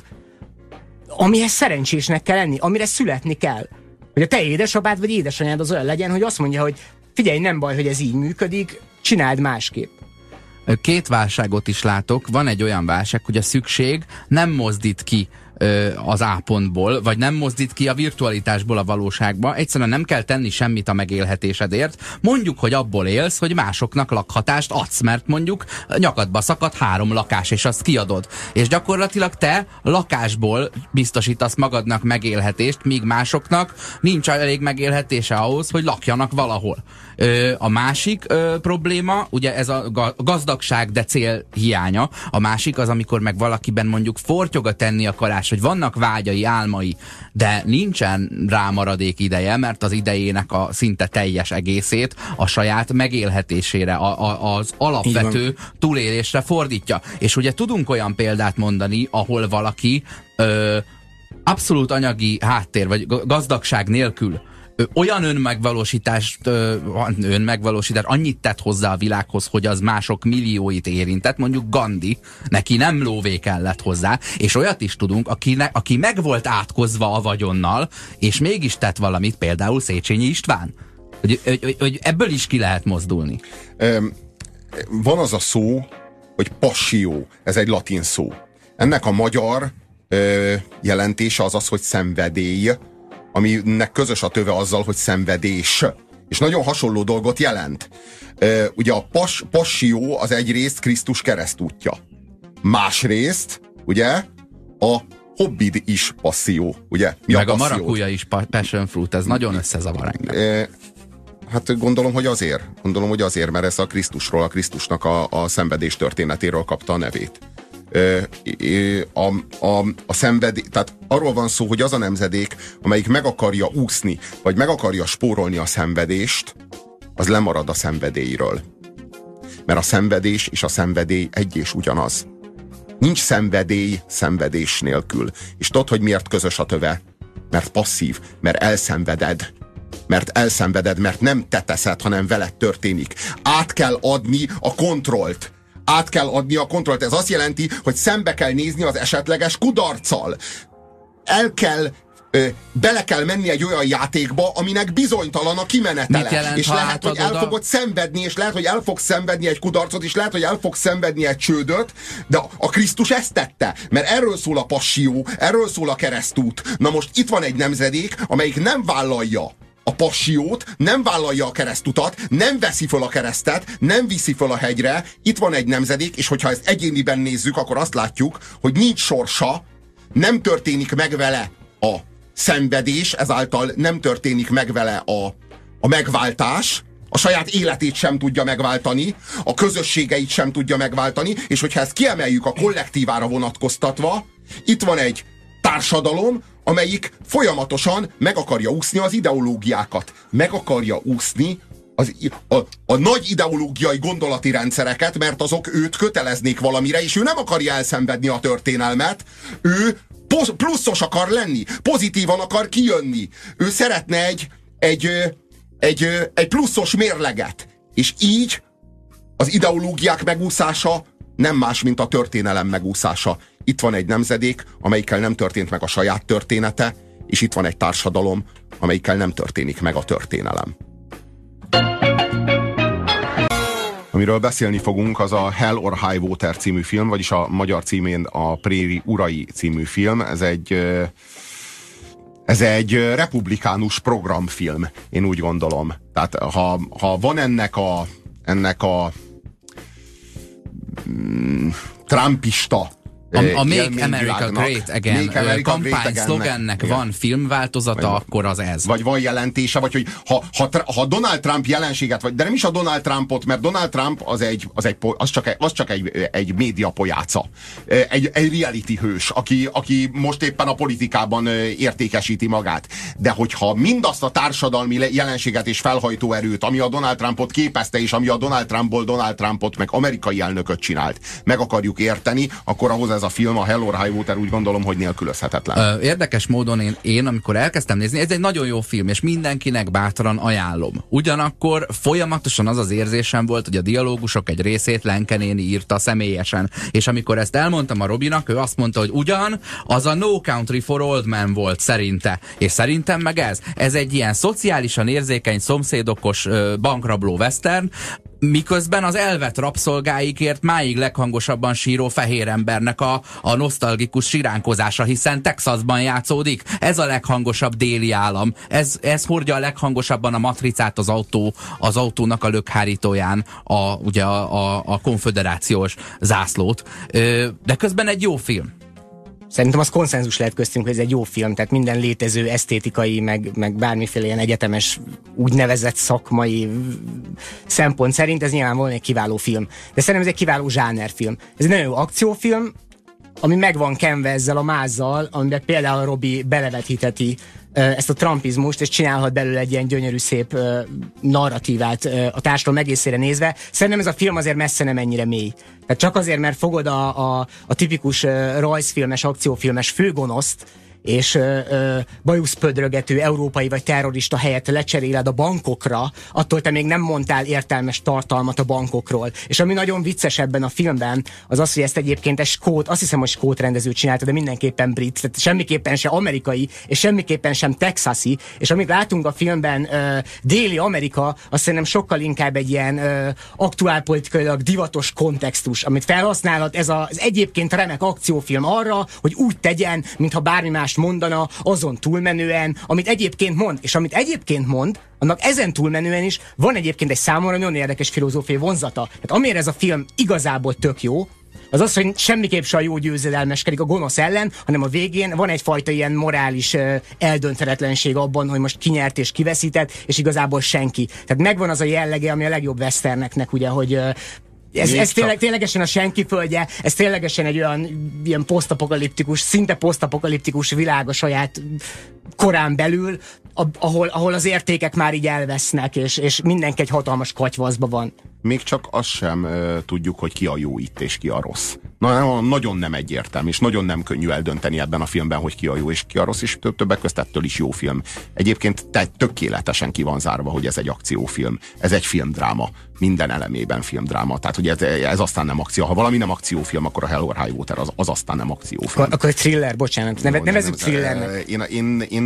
amihez szerencsésnek kell lenni, amire születni kell. Hogy a te édesapád vagy édesanyád az olyan legyen, hogy azt mondja, hogy figyelj, nem baj, hogy ez így működik, csináld másképp. Két válságot is látok. Van egy olyan válság, hogy a szükség nem mozdít ki az A pontból, vagy nem mozdít ki a virtualitásból a valóságba. Egyszerűen nem kell tenni semmit a megélhetésedért. Mondjuk, hogy abból élsz, hogy másoknak lakhatást adsz, mert mondjuk nyakadba szakad három lakás, és azt kiadod. És gyakorlatilag te lakásból biztosítasz magadnak megélhetést, míg másoknak nincs elég megélhetése ahhoz, hogy lakjanak valahol. Ö, a másik ö, probléma, ugye ez a gazdagság, de cél hiánya. A másik az, amikor meg valakiben mondjuk fortyog a tenni akarás, hogy vannak vágyai, álmai, de nincsen rá maradék ideje, mert az idejének a szinte teljes egészét a saját megélhetésére, a, a, az alapvető túlélésre fordítja. És ugye tudunk olyan példát mondani, ahol valaki ö, abszolút anyagi háttér, vagy gazdagság nélkül olyan önmegvalósítást, önmegvalósítás annyit tett hozzá a világhoz, hogy az mások millióit érintett, mondjuk Gandhi, neki nem lóvé kellett hozzá, és olyat is tudunk, aki, ne, aki meg volt átkozva a vagyonnal, és mégis tett valamit, például Széchenyi István. Hogy, hogy, hogy ebből is ki lehet mozdulni. Van az a szó, hogy passió, ez egy latin szó. Ennek a magyar jelentése az az, hogy szenvedély, aminek közös a töve azzal, hogy szenvedés. És nagyon hasonló dolgot jelent. Ugye a pas, passió az egyrészt Krisztus keresztútja. Másrészt, ugye, a hobbid is passzió, ugye? Mi Meg a, a marakúja is passion fruit, ez nagyon összezavar engem. Hát gondolom, hogy azért. Gondolom, hogy azért, mert ez a Krisztusról, a Krisztusnak a, a szenvedés történetéről kapta a nevét a, a, a szenvedély, tehát arról van szó, hogy az a nemzedék, amelyik meg akarja úszni, vagy meg akarja spórolni a szenvedést, az lemarad a szenvedélyről. Mert a szenvedés és a szenvedély egy és ugyanaz. Nincs szenvedély szenvedés nélkül. És tudod, hogy miért közös a töve? Mert passzív, mert elszenveded. Mert elszenveded, mert nem te teszed, hanem veled történik. Át kell adni a kontrollt át kell adni a kontrollt. Ez azt jelenti, hogy szembe kell nézni az esetleges kudarccal. El kell bele kell menni egy olyan játékba, aminek bizonytalan a kimenetele. jelent, és lehet, hogy el fogod szenvedni, és lehet, hogy el fogsz szenvedni egy kudarcot, és lehet, hogy el fogsz szenvedni egy csődöt, de a Krisztus ezt tette, mert erről szól a passió, erről szól a keresztút. Na most itt van egy nemzedék, amelyik nem vállalja a passiót, nem vállalja a keresztutat, nem veszi föl a keresztet, nem viszi föl a hegyre. Itt van egy nemzedék, és hogyha ezt egyéniben nézzük, akkor azt látjuk, hogy nincs sorsa, nem történik meg vele a szenvedés, ezáltal nem történik meg vele a, a megváltás, a saját életét sem tudja megváltani, a közösségeit sem tudja megváltani, és hogyha ezt kiemeljük a kollektívára vonatkoztatva, itt van egy társadalom, amelyik folyamatosan meg akarja úszni az ideológiákat. Meg akarja úszni az, a, a nagy ideológiai gondolati rendszereket, mert azok őt köteleznék valamire, és ő nem akarja elszenvedni a történelmet, ő pluszos akar lenni, pozitívan akar kijönni. Ő szeretne egy, egy, egy, egy pluszos mérleget. És így az ideológiák megúszása nem más, mint a történelem megúszása. Itt van egy nemzedék, amelyikkel nem történt meg a saját története, és itt van egy társadalom, amelyikkel nem történik meg a történelem. Amiről beszélni fogunk, az a Hell or High Water című film, vagyis a magyar címén a Préri Urai című film. Ez egy ez egy republikánus programfilm, én úgy gondolom. Tehát ha, ha van ennek a, ennek a mm, trumpista a, a Make America Great Again Make America kampány szlogennek van filmváltozata, vagy, akkor az ez. Vagy van jelentése, vagy hogy ha, ha, ha Donald Trump jelenséget, vagy, de nem is a Donald Trumpot, mert Donald Trump az, egy, az, egy, az csak, egy, az csak egy, egy média pojáca. Egy, egy reality hős, aki, aki most éppen a politikában értékesíti magát. De hogyha mindazt a társadalmi jelenséget és felhajtó erőt, ami a Donald Trumpot képezte, és ami a Donald Trumpból Donald Trumpot, meg amerikai elnököt csinált, meg akarjuk érteni, akkor ahhoz ez a film, a Hell or High Water úgy gondolom, hogy nélkülözhetetlen. Érdekes módon én, én, amikor elkezdtem nézni, ez egy nagyon jó film, és mindenkinek bátran ajánlom. Ugyanakkor folyamatosan az az érzésem volt, hogy a dialógusok egy részét Lenkenéni írta személyesen. És amikor ezt elmondtam a Robinak, ő azt mondta, hogy ugyan, az a No Country for Old Men volt szerinte. És szerintem meg ez. Ez egy ilyen szociálisan érzékeny, szomszédokos bankrabló western, miközben az elvet rabszolgáikért máig leghangosabban síró fehér embernek a, a nosztalgikus siránkozása, hiszen Texasban játszódik. Ez a leghangosabb déli állam. Ez, ez hordja a leghangosabban a matricát az autó, az autónak a lökhárítóján, a, ugye a, a, a konföderációs zászlót. De közben egy jó film. Szerintem az konszenzus lehet köztünk, hogy ez egy jó film, tehát minden létező esztétikai, meg, meg bármiféle ilyen egyetemes úgynevezett szakmai szempont szerint ez nyilvánvalóan egy kiváló film. De szerintem ez egy kiváló zsánerfilm. Ez egy nagyon jó akciófilm, ami megvan kenve ezzel a mázzal, amiben például Robi belevethíteti ezt a trumpizmust, és csinálhat belőle egy ilyen gyönyörű, szép narratívát a társadalom egészére nézve. Szerintem ez a film azért messze nem ennyire mély. Tehát csak azért, mert fogod a, a, a tipikus rajzfilmes, akciófilmes főgonoszt, és ö, ö, bajuszpödrögető európai vagy terrorista helyett lecseréled a bankokra, attól te még nem mondtál értelmes tartalmat a bankokról. És ami nagyon vicces ebben a filmben, az az, hogy ezt egyébként egy skót, azt hiszem, hogy skót rendező csinálta, de mindenképpen brit, tehát semmiképpen se amerikai, és semmiképpen sem texasi, és amit látunk a filmben ö, déli Amerika, azt szerintem sokkal inkább egy ilyen ö, aktuálpolitikailag divatos kontextus, amit felhasználhat ez az egyébként remek akciófilm arra, hogy úgy tegyen, mintha bármi más mondana, azon túlmenően, amit egyébként mond, és amit egyébként mond, annak ezen túlmenően is van egyébként egy számomra nagyon érdekes filozófiai vonzata. Tehát amire ez a film igazából tök jó, az az, hogy semmiképp se a jó győzedelmeskedik a gonosz ellen, hanem a végén van egyfajta ilyen morális eldönthetetlenség abban, hogy most kinyert és kiveszített, és igazából senki. Tehát megvan az a jellege, ami a legjobb westerneknek, ugye, hogy ez, ez tényleg, ténylegesen a senki földje, ez ténylegesen egy olyan ilyen posztapokaliptikus, szinte posztapokaliptikus világ a saját korán belül, ahol, ahol az értékek már így elvesznek, és, és mindenki egy hatalmas katyvaszba van. Még csak azt sem uh, tudjuk, hogy ki a jó itt, és ki a rossz. Na, nagyon nem egyértelmű, és nagyon nem könnyű eldönteni ebben a filmben, hogy ki a jó és ki a rossz, és többek között ettől is jó film. Egyébként te tökéletesen ki van zárva, hogy ez egy akciófilm. Ez egy filmdráma. Minden elemében filmdráma. Tehát, hogy ez, ez aztán nem akció. Ha valami nem akciófilm, akkor a Hell or High Water az, az aztán nem akciófilm. Akkor, akkor egy thriller, bocsánat. Neve, nevezzük thrillernek. Én, én, én,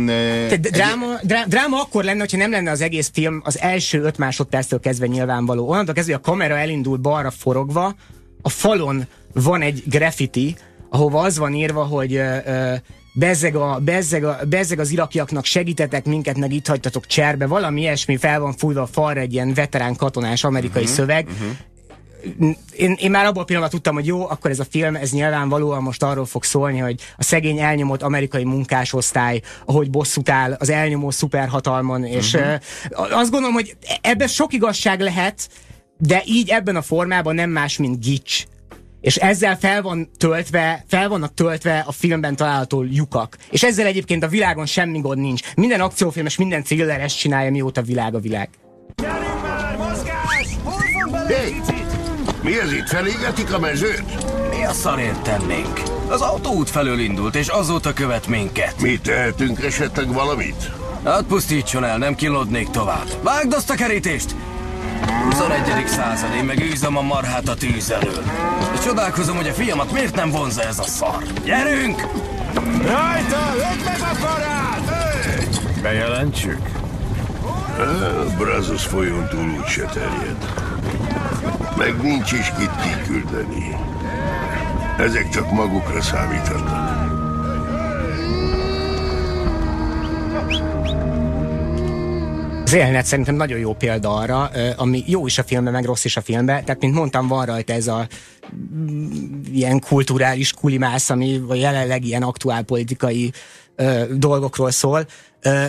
Te, dráma, drá, dráma akkor lenne, hogyha nem lenne az egész film az első öt másodperctől kezdve nyilvánvaló. Onnantól kezdve a kamera elindul balra forogva, a falon van egy graffiti, ahova az van írva, hogy uh, bezzeg, a, bezzeg, a, bezzeg az irakiaknak segítetek minket, meg itt hagytatok cserbe, valami ilyesmi fel van fújva a falra egy ilyen veterán katonás amerikai uh-huh, szöveg. Uh-huh én, én már abból a pillanatban tudtam, hogy jó, akkor ez a film, ez nyilvánvalóan most arról fog szólni, hogy a szegény elnyomott amerikai munkásosztály, ahogy bosszút áll az elnyomó szuperhatalmon, és uh-huh. uh, azt gondolom, hogy ebben sok igazság lehet, de így ebben a formában nem más, mint gics és ezzel fel, van töltve, fel vannak töltve a filmben található lyukak. És ezzel egyébként a világon semmi gond nincs. Minden akciófilm és minden thriller ezt csinálja, mióta világ a világ. Hey, mi ez itt? Felégetik a mezőt? Mi a szarért tennénk? Az autóút felől indult, és azóta követ minket. Mi tehetünk esetleg valamit? Hát pusztítson el, nem kilodnék tovább. Vágd azt a kerítést! 21. század, én meg űzöm a marhát a tűz elől. És csodálkozom, hogy a fiamat miért nem vonza ez a szar. Gyerünk! Rajta, öt meg a parát! Bejelentsük? Brazos folyón túl úgyse terjed. Meg nincs is kit kiküldeni. Ezek csak magukra számíthatnak. Az jelenet szerintem nagyon jó példa arra, ami jó is a filmben, meg rossz is a filmben. Tehát, mint mondtam, van rajta ez a mm, ilyen kulturális kulimász, ami jelenleg ilyen aktuálpolitikai dolgokról szól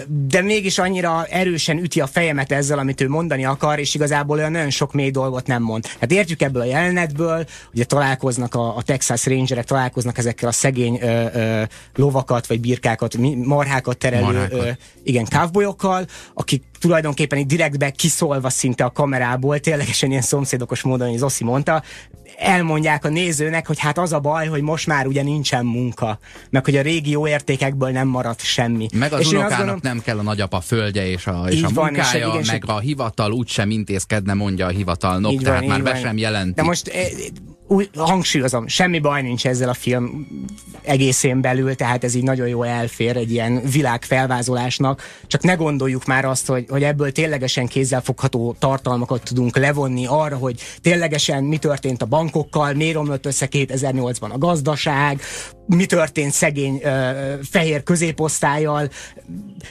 de mégis annyira erősen üti a fejemet ezzel, amit ő mondani akar, és igazából olyan nagyon sok mély dolgot nem mond. Hát értjük ebből a jelenetből, ugye találkoznak a, a Texas Rangerek, találkoznak ezekkel a szegény ö, ö, lovakat, vagy birkákat, marhákat terelő, ö, igen, kávbolyokkal, akik tulajdonképpen így direktbe kiszólva szinte a kamerából, ténylegesen ilyen szomszédokos módon, hogy Zoszi mondta, elmondják a nézőnek, hogy hát az a baj, hogy most már ugye nincsen munka, meg hogy a régió értékekből nem maradt semmi. Meg az és unokának gondolom, nem kell a nagyapa földje és a, és a van, munkája, és meg a hivatal úgysem intézkedne, mondja a hivatalnok, van, tehát már be sem jelenti. De most eh, úgy hangsúlyozom, semmi baj nincs ezzel a film egészén belül, tehát ez így nagyon jó elfér egy ilyen világ felvázolásnak, csak ne gondoljuk már azt, hogy, hogy ebből ténylegesen kézzelfogható tartalmakat tudunk levonni arra, hogy ténylegesen mi történt a bankokkal, miért romlott össze 2008-ban a gazdaság, mi történt szegény ö, fehér középosztályjal,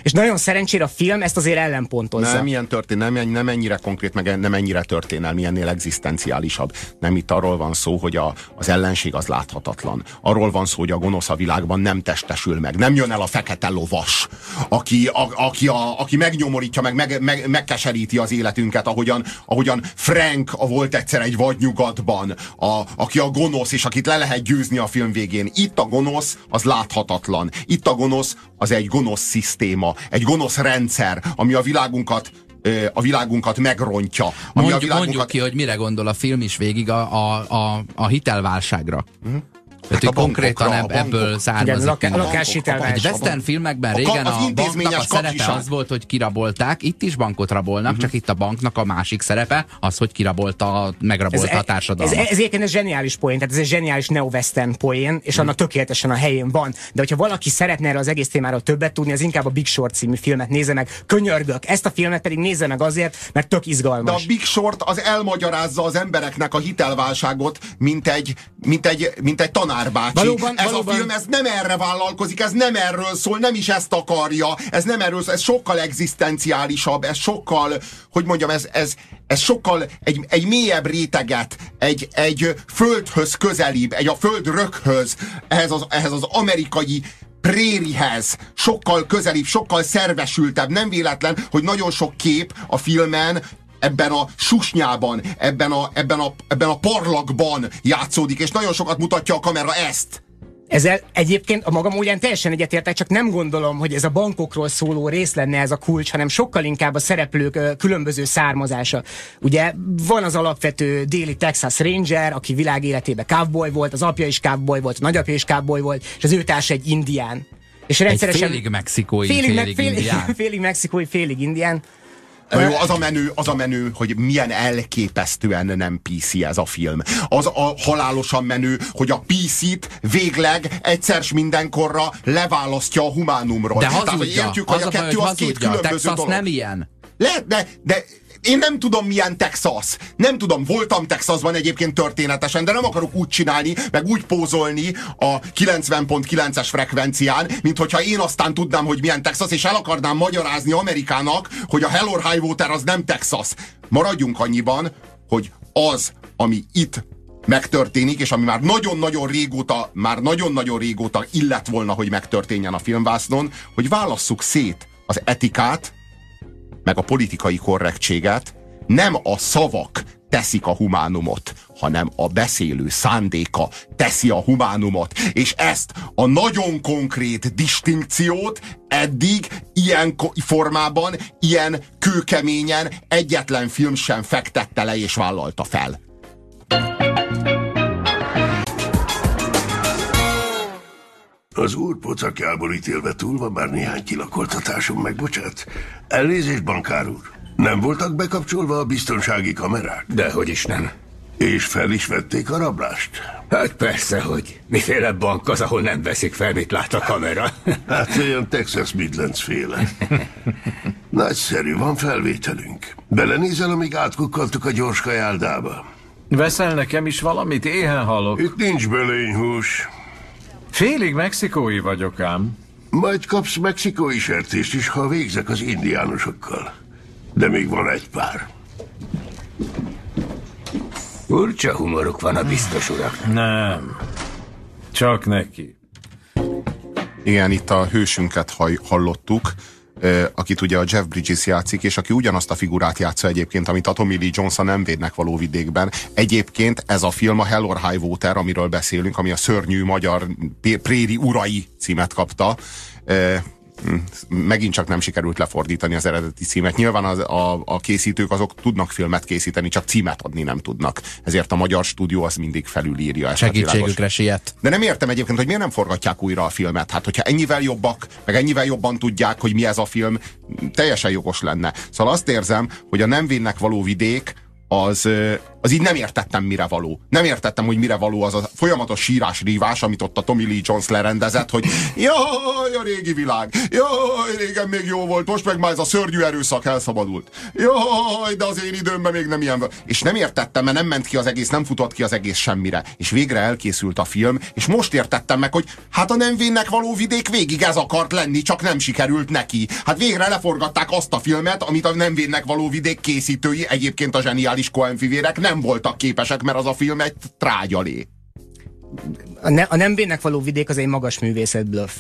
és nagyon szerencsére a film ezt azért ellenpontozza. Nem ilyen történt, nem, nem ennyire konkrét, meg nem ennyire történelmi, ennél egzisztenciálisabb. Nem itt arról van szó, hogy a, az ellenség az láthatatlan. Arról van szó, hogy a gonosz a világban nem testesül meg. Nem jön el a fekete lovas, aki, a, aki, a, aki megnyomorítja, meg, meg, meg megkeseríti az életünket, ahogyan, ahogyan Frank a volt egyszer egy vadnyugatban, a, aki a gonosz, és akit le lehet győzni a film végén. Itt a gonosz az láthatatlan. Itt a gonosz az egy gonosz szisztéma, egy gonosz rendszer, ami a világunkat a világunkat megrontja. Ami mondjuk, a világunkat... mondjuk ki, hogy mire gondol a film is végig a, a, a, a hitelválságra. Uh-huh. Tehát, hogy konkrétan ebb, ebből származik. Igen, lakáshitelválság. Egy western filmekben régen a, a banknak a szerepe az volt, hogy kirabolták, itt is bankot rabolnak, uh-huh. csak itt a banknak a másik szerepe az, hogy kirabolta, megrabolta ez, a társadalmat. Ez, ez, ez egyébként egy zseniális poén, tehát ez egy zseniális neo-western poén, és annak tökéletesen a helyén van. De hogyha valaki szeretne erre az egész témáról többet tudni, az inkább a Big Short című filmet nézze meg. Könyörgök. Ezt a filmet pedig nézze meg azért, mert tök izgalmas. De a Big Short az elmagyarázza az embereknek a hitelválságot, mint egy, mint egy, mint egy tanárbácsi. Valóban, ez valóban. a film, ez nem erre vállalkozik, ez nem erről szól, nem is ezt akarja, ez nem erről szól, ez sokkal egzisztenciálisabb, ez sokkal, hogy mondjam, ez, ez, ez sokkal egy, egy mélyebb réteget, egy, egy földhöz közelibb, egy a föld röghöz, ehhez az, ehhez az amerikai prérihez, sokkal közelibb, sokkal szervesültebb. Nem véletlen, hogy nagyon sok kép a filmen ebben a susnyában, ebben a, ebben, a, ebben a parlagban játszódik, és nagyon sokat mutatja a kamera ezt. Ezzel egyébként a magam ugyan teljesen egyetértek, csak nem gondolom, hogy ez a bankokról szóló rész lenne ez a kulcs, hanem sokkal inkább a szereplők különböző származása. Ugye van az alapvető déli Texas Ranger, aki világ életében cowboy volt, az apja is cowboy volt, a nagyapja is cowboy volt, és az ő társa egy indián. És rendszeresen... Egy félig mexikói, félig, félig, félig indián. Félig mexikói, félig indián. Na jó, az a menő, az a menő, hogy milyen elképesztően nem PC ez a film. Az a halálosan menő, hogy a PC-t végleg egyszer mindenkorra leválasztja a humánumról. De hazudja. Tehát, hogy értjük, az hogy a, a kettő az két különböző Texas dolog. nem ilyen. Lehet, de, de én nem tudom milyen Texas. Nem tudom, voltam Texasban egyébként történetesen, de nem akarok úgy csinálni, meg úgy pózolni a 90.9-es frekvencián, mint hogyha én aztán tudnám, hogy milyen Texas, és el akarnám magyarázni Amerikának, hogy a Hell or High Water az nem Texas. Maradjunk annyiban, hogy az ami itt megtörténik, és ami már nagyon-nagyon régóta, már nagyon-nagyon régóta illet volna, hogy megtörténjen a filmvásznon, hogy válasszuk szét az etikát, meg a politikai korrektséget, nem a szavak teszik a humánumot, hanem a beszélő szándéka teszi a humánumot. És ezt a nagyon konkrét distinkciót eddig ilyen formában, ilyen kőkeményen egyetlen film sem fektette le és vállalta fel. Az úr pocakjából ítélve túl van már néhány kilakoltatásom, megbocsát. Elnézést, bankár úr. Nem voltak bekapcsolva a biztonsági kamerák? Dehogy is nem. És fel is vették a rablást? Hát persze, hogy. Miféle bank az, ahol nem veszik fel, mit lát a kamera? Hát olyan Texas Midlands féle. Nagyszerű, van felvételünk. Belenézel, amíg átkukkaltuk a gyors kajáldába. Veszel nekem is valamit? Éhen halok. Itt nincs belényhús. Félig mexikói vagyok ám. Majd kapsz mexikói sertést is, ha végzek az indiánosokkal. De még van egy pár. Furcsa humoruk van a biztos urak. Nem. Csak neki. Igen, itt a hősünket hallottuk, akit ugye a Jeff Bridges játszik, és aki ugyanazt a figurát játsza egyébként, amit a Tommy Lee a Nem védnek való vidékben. Egyébként ez a film a Hell or High Water, amiről beszélünk, ami a szörnyű magyar préri urai címet kapta megint csak nem sikerült lefordítani az eredeti címet. Nyilván az, a, a készítők azok tudnak filmet készíteni, csak címet adni nem tudnak. Ezért a magyar stúdió az mindig felülírja. Segítségükre siet. De nem értem egyébként, hogy miért nem forgatják újra a filmet. Hát, hogyha ennyivel jobbak, meg ennyivel jobban tudják, hogy mi ez a film, teljesen jogos lenne. Szóval azt érzem, hogy a nem vénnek való vidék az, az így nem értettem, mire való. Nem értettem, hogy mire való az a folyamatos sírás rívás, amit ott a Tommy Lee Jones lerendezett, hogy jaj, a régi világ, jaj, régen még jó volt, most meg már ez a szörnyű erőszak elszabadult. Jaj, de az én időmben még nem ilyen. És nem értettem, mert nem ment ki az egész, nem futott ki az egész semmire. És végre elkészült a film, és most értettem meg, hogy hát a nem vénnek való vidék végig ez akart lenni, csak nem sikerült neki. Hát végre leforgatták azt a filmet, amit a nem vénnek való vidék készítői, egyébként a zseniális Coen fivérek nem voltak képesek, mert az a film egy trágyalé. A, ne, a nem vénnek való vidék az egy magas művészet bluff.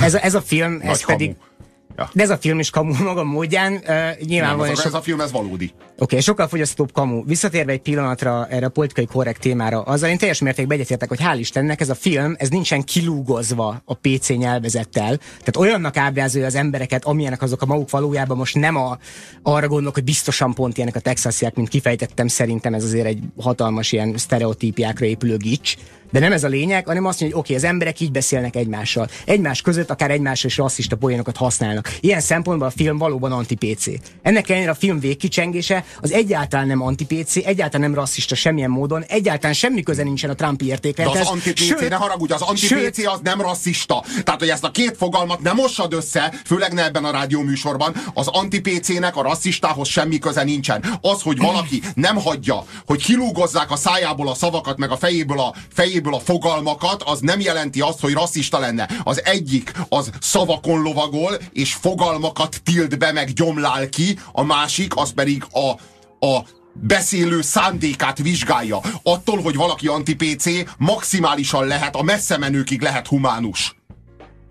Ez a, ez a film, ez pedig... Hamu. Ja. De ez a film is kamu maga módján. Uh, nyilvánvalóan ez, a, ez a film, ez valódi. Oké, okay, sokkal fogyasztóbb kamu. Visszatérve egy pillanatra erre a politikai korrekt témára, azzal én teljes mértékben egyetértek, hogy hál' Istennek ez a film, ez nincsen kilúgozva a PC nyelvezettel. Tehát olyannak ábrázolja az embereket, amilyenek azok a maguk valójában most nem a, arra gondolok, hogy biztosan pont ilyenek a texasiak, mint kifejtettem, szerintem ez azért egy hatalmas ilyen sztereotípiákra épülő gics de nem ez a lényeg, hanem azt mondja, hogy oké, okay, az emberek így beszélnek egymással. Egymás között akár egymásra is rasszista poénokat használnak. Ilyen szempontból a film valóban anti-PC. Ennek ellenére a film végkicsengése az egyáltalán nem anti-PC, egyáltalán nem rasszista semmilyen módon, egyáltalán semmi köze nincsen a Trumpi értéklethez. De az anti-PC, ne haragudj, az anti-PC az nem rasszista. Tehát, hogy ezt a két fogalmat nem mossad össze, főleg ne ebben a rádióműsorban, az anti-PC-nek a rasszistához semmi köze nincsen. Az, hogy valaki nem hagyja, hogy kilúgozzák a szájából a szavakat, meg a fejéből a, fejéből fejéből a fogalmakat, az nem jelenti azt, hogy rasszista lenne. Az egyik az szavakon lovagol, és fogalmakat tilt be, meg gyomlál ki, a másik az pedig a, a beszélő szándékát vizsgálja. Attól, hogy valaki anti-PC, maximálisan lehet, a messze menőkig lehet humánus.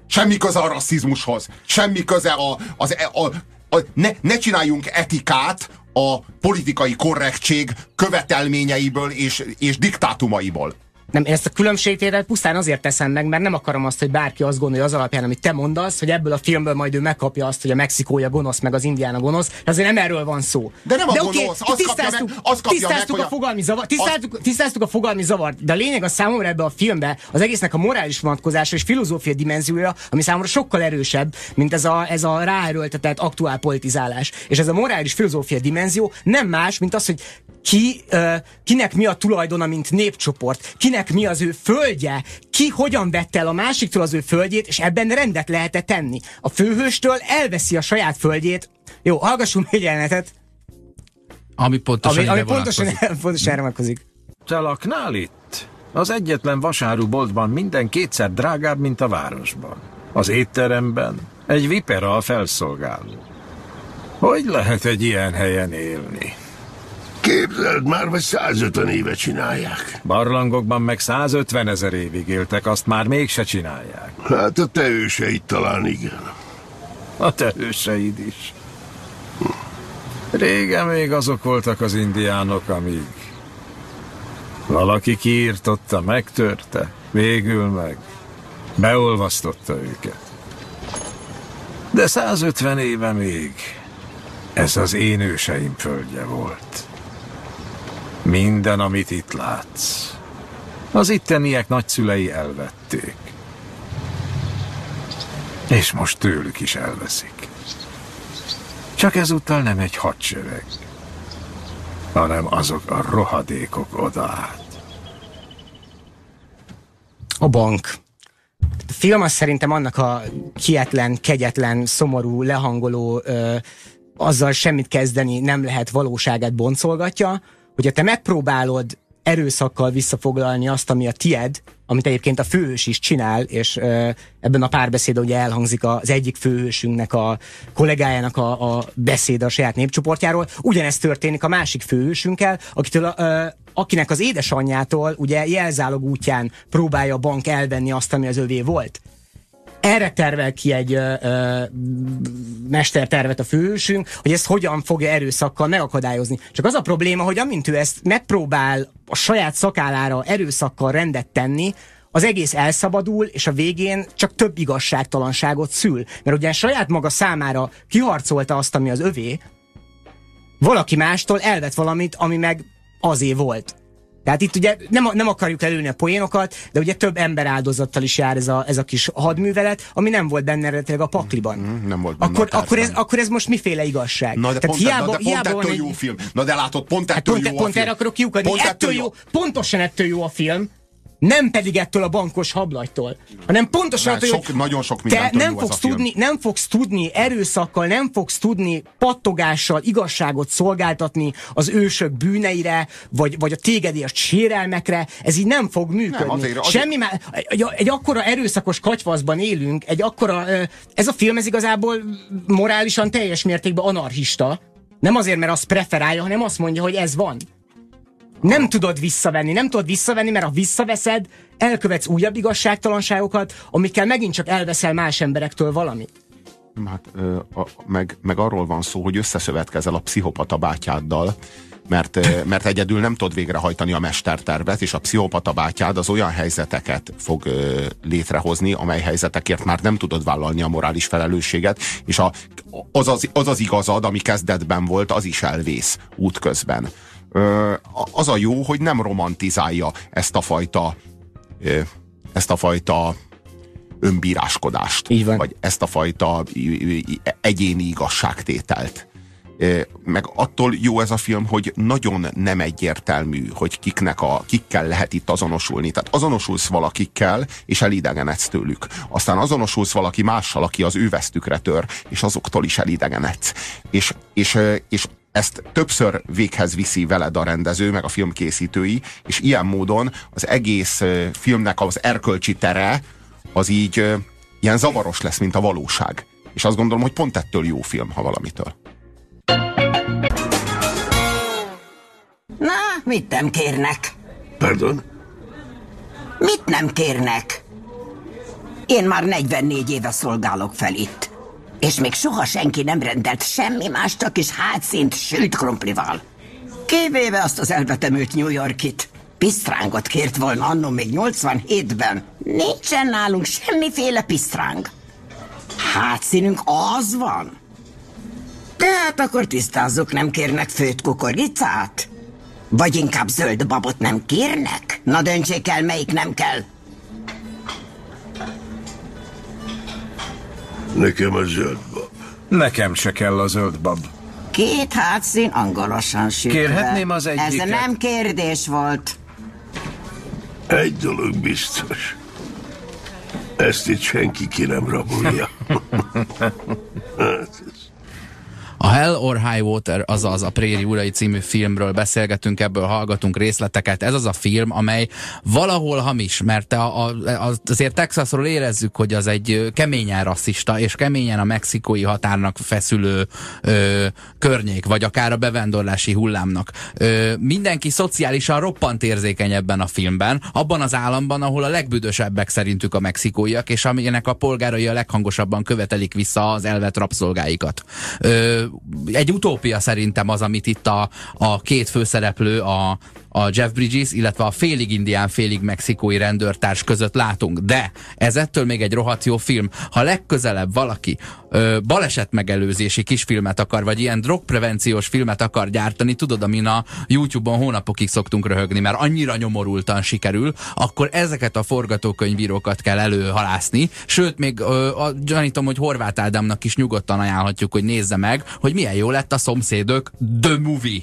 Semmi köze a rasszizmushoz. Semmi köze a, az, a, a, a ne, ne csináljunk etikát a politikai korrektség követelményeiből és, és diktátumaiból. Nem, én ezt a különbségtételt pusztán azért teszem meg, mert nem akarom azt, hogy bárki azt gondolja az alapján, amit te mondasz, hogy ebből a filmből majd ő megkapja azt, hogy a mexikója gonosz, meg az indiána gonosz. De azért nem erről van szó. De nem a de gonosz, okay, azt tisztáztuk, kapja meg, azt kapja tisztáztuk meg, a fogalmi zavart, tisztáztuk, az... tisztáztuk a fogalmi zavart, de a lényeg a számomra ebbe a filmbe az egésznek a morális vonatkozása és filozófia dimenziója, ami számomra sokkal erősebb, mint ez a, ez a ráerőltetett aktuál politizálás. És ez a morális filozófia dimenzió nem más, mint az, hogy ki, uh, kinek mi a tulajdona, mint népcsoport, kinek mi az ő földje, ki hogyan vette el a másiktól az ő földjét, és ebben rendet lehet -e tenni. A főhőstől elveszi a saját földjét. Jó, hallgassunk egy jelenetet. Ami pontosan, ami, ami pontosan, pontosan erre vonatkozik. Te laknál itt? Az egyetlen vasáruboltban minden kétszer drágább, mint a városban. Az étteremben egy vipera a felszolgáló. Hogy lehet egy ilyen helyen élni? Képzeld, már vagy 150 éve csinálják. Barlangokban meg 150 ezer évig éltek, azt már mégse csinálják. Hát a te őseid talán igen. A te őseid is. Régen még azok voltak az indiánok, amíg valaki kiírtotta, megtörte, végül meg beolvasztotta őket. De 150 éve még ez az én őseim földje volt. Minden, amit itt látsz, az itteniek nagyszülei elvették. És most tőlük is elveszik. Csak ezúttal nem egy hadsereg, hanem azok a rohadékok odaát. A bank. A film az szerintem annak a kietlen, kegyetlen, szomorú, lehangoló, ö, azzal semmit kezdeni nem lehet valóságát boncolgatja, hogyha te megpróbálod erőszakkal visszafoglalni azt, ami a tied, amit egyébként a főhős is csinál, és ö, ebben a párbeszéd ugye elhangzik az egyik főhősünknek, a kollégájának a, a beszéd a saját népcsoportjáról. Ugyanezt történik a másik főhősünkkel, akitől, ö, akinek az édesanyjától ugye jelzálog útján próbálja a bank elvenni azt, ami az övé volt erre tervel ki egy ö, ö, mestertervet a főhősünk, hogy ezt hogyan fogja erőszakkal megakadályozni. Csak az a probléma, hogy amint ő ezt megpróbál a saját szakállára erőszakkal rendet tenni, az egész elszabadul, és a végén csak több igazságtalanságot szül. Mert ugye saját maga számára kiharcolta azt, ami az övé, valaki mástól elvett valamit, ami meg azé volt. Tehát itt ugye nem, nem akarjuk előni a poénokat, de ugye több ember áldozattal is jár ez a, ez a kis hadművelet, ami nem volt benne eredetileg a pakliban. Mm, nem volt benne akkor, akkor, ez, akkor ez most miféle igazság? Na de Tehát pont, hiába, na, de pont hiába ettől egy- jó film. Na de látod, pont Hát ettől pont, jó a pont film. erre akarok kiukadni. Pont Ettől jó, pontosan ettől jó a film, nem pedig ettől a bankos hablagytól, hanem pontosan attól, sok- hogy nagyon sok te nem fogsz, tudni, nem fogsz tudni erőszakkal, nem fogsz tudni pattogással igazságot szolgáltatni az ősök bűneire, vagy, vagy a tégedélyes sérelmekre, ez így nem fog működni. azért- azért- Semmi már, egy, egy akkora erőszakos katyvaszban élünk, egy akkora, ez a film ez igazából morálisan teljes mértékben anarchista, nem azért, mert azt preferálja, hanem azt mondja, hogy ez van. Nem tudod visszavenni, nem tudod visszavenni, mert ha visszaveszed, elkövetsz újabb igazságtalanságokat, amikkel megint csak elveszel más emberektől valamit. Hát, ö, a, meg, meg arról van szó, hogy összeszövetkezel a pszichopata bátyáddal, mert, mert egyedül nem tudod végrehajtani a mestertervet, és a pszichopata bátyád az olyan helyzeteket fog ö, létrehozni, amely helyzetekért már nem tudod vállalni a morális felelősséget, és a, az, az, az az igazad, ami kezdetben volt, az is elvész útközben. Az a jó, hogy nem romantizálja ezt a fajta ezt a fajta önbíráskodást. Így van. Vagy ezt a fajta egyéni igazságtételt. Meg attól jó ez a film, hogy nagyon nem egyértelmű, hogy kiknek a, kikkel lehet itt azonosulni. Tehát azonosulsz valakikkel, és elidegenedsz tőlük. Aztán azonosulsz valaki mással, aki az ő vesztükre tör, és azoktól is elidegenedsz. És, és, és ezt többször véghez viszi veled a rendező, meg a film készítői, és ilyen módon az egész filmnek az erkölcsi tere, az így ilyen zavaros lesz, mint a valóság. És azt gondolom, hogy pont ettől jó film, ha valamitől. Na, mit nem kérnek? Pardon? Mit nem kérnek? Én már 44 éve szolgálok fel itt. És még soha senki nem rendelt semmi más, csak is hátszint sült krumplival. Kivéve azt az elvetemült New Yorkit. Pisztrángot kért volna annó még 87-ben. Nincsen nálunk semmiféle pisztráng. Hátszínünk az van. Tehát akkor tisztázzuk, nem kérnek főtt kukoricát? Vagy inkább zöld babot nem kérnek? Na döntsék el, melyik nem kell. Nekem a zöld bab. Nekem se kell a zöld bab. Két hátszín angolosan sütve. Kérhetném az Ez egyiket? nem kérdés volt. Egy dolog biztos. Ezt itt senki ki nem rabolja. hát, ez- A Hell or High Water, azaz a Préri Urai című filmről beszélgetünk, ebből hallgatunk részleteket. Ez az a film, amely valahol hamis, mert a, a, azért Texasról érezzük, hogy az egy keményen rasszista, és keményen a mexikói határnak feszülő ö, környék, vagy akár a bevándorlási hullámnak. Ö, mindenki szociálisan roppant érzékeny ebben a filmben, abban az államban, ahol a legbüdösebbek szerintük a mexikóiak, és aminek a polgárai a leghangosabban követelik vissza az elvet rabszolgáikat. Ö, egy utópia szerintem az, amit itt a, a két főszereplő, a, a Jeff Bridges, illetve a félig indián, félig mexikói rendőrtárs között látunk. De ez ettől még egy rohadt jó film. Ha legközelebb valaki ö, baleset megelőzési kisfilmet akar, vagy ilyen drogprevenciós filmet akar gyártani, tudod, amin a YouTube-on hónapokig szoktunk röhögni, mert annyira nyomorultan sikerül, akkor ezeket a forgatókönyvírókat kell előhalászni. Sőt, még ö, a, gyanítom, hogy Horváth Ádámnak is nyugodtan ajánlhatjuk, hogy nézze meg, hogy milyen jó lett a szomszédok The Movie.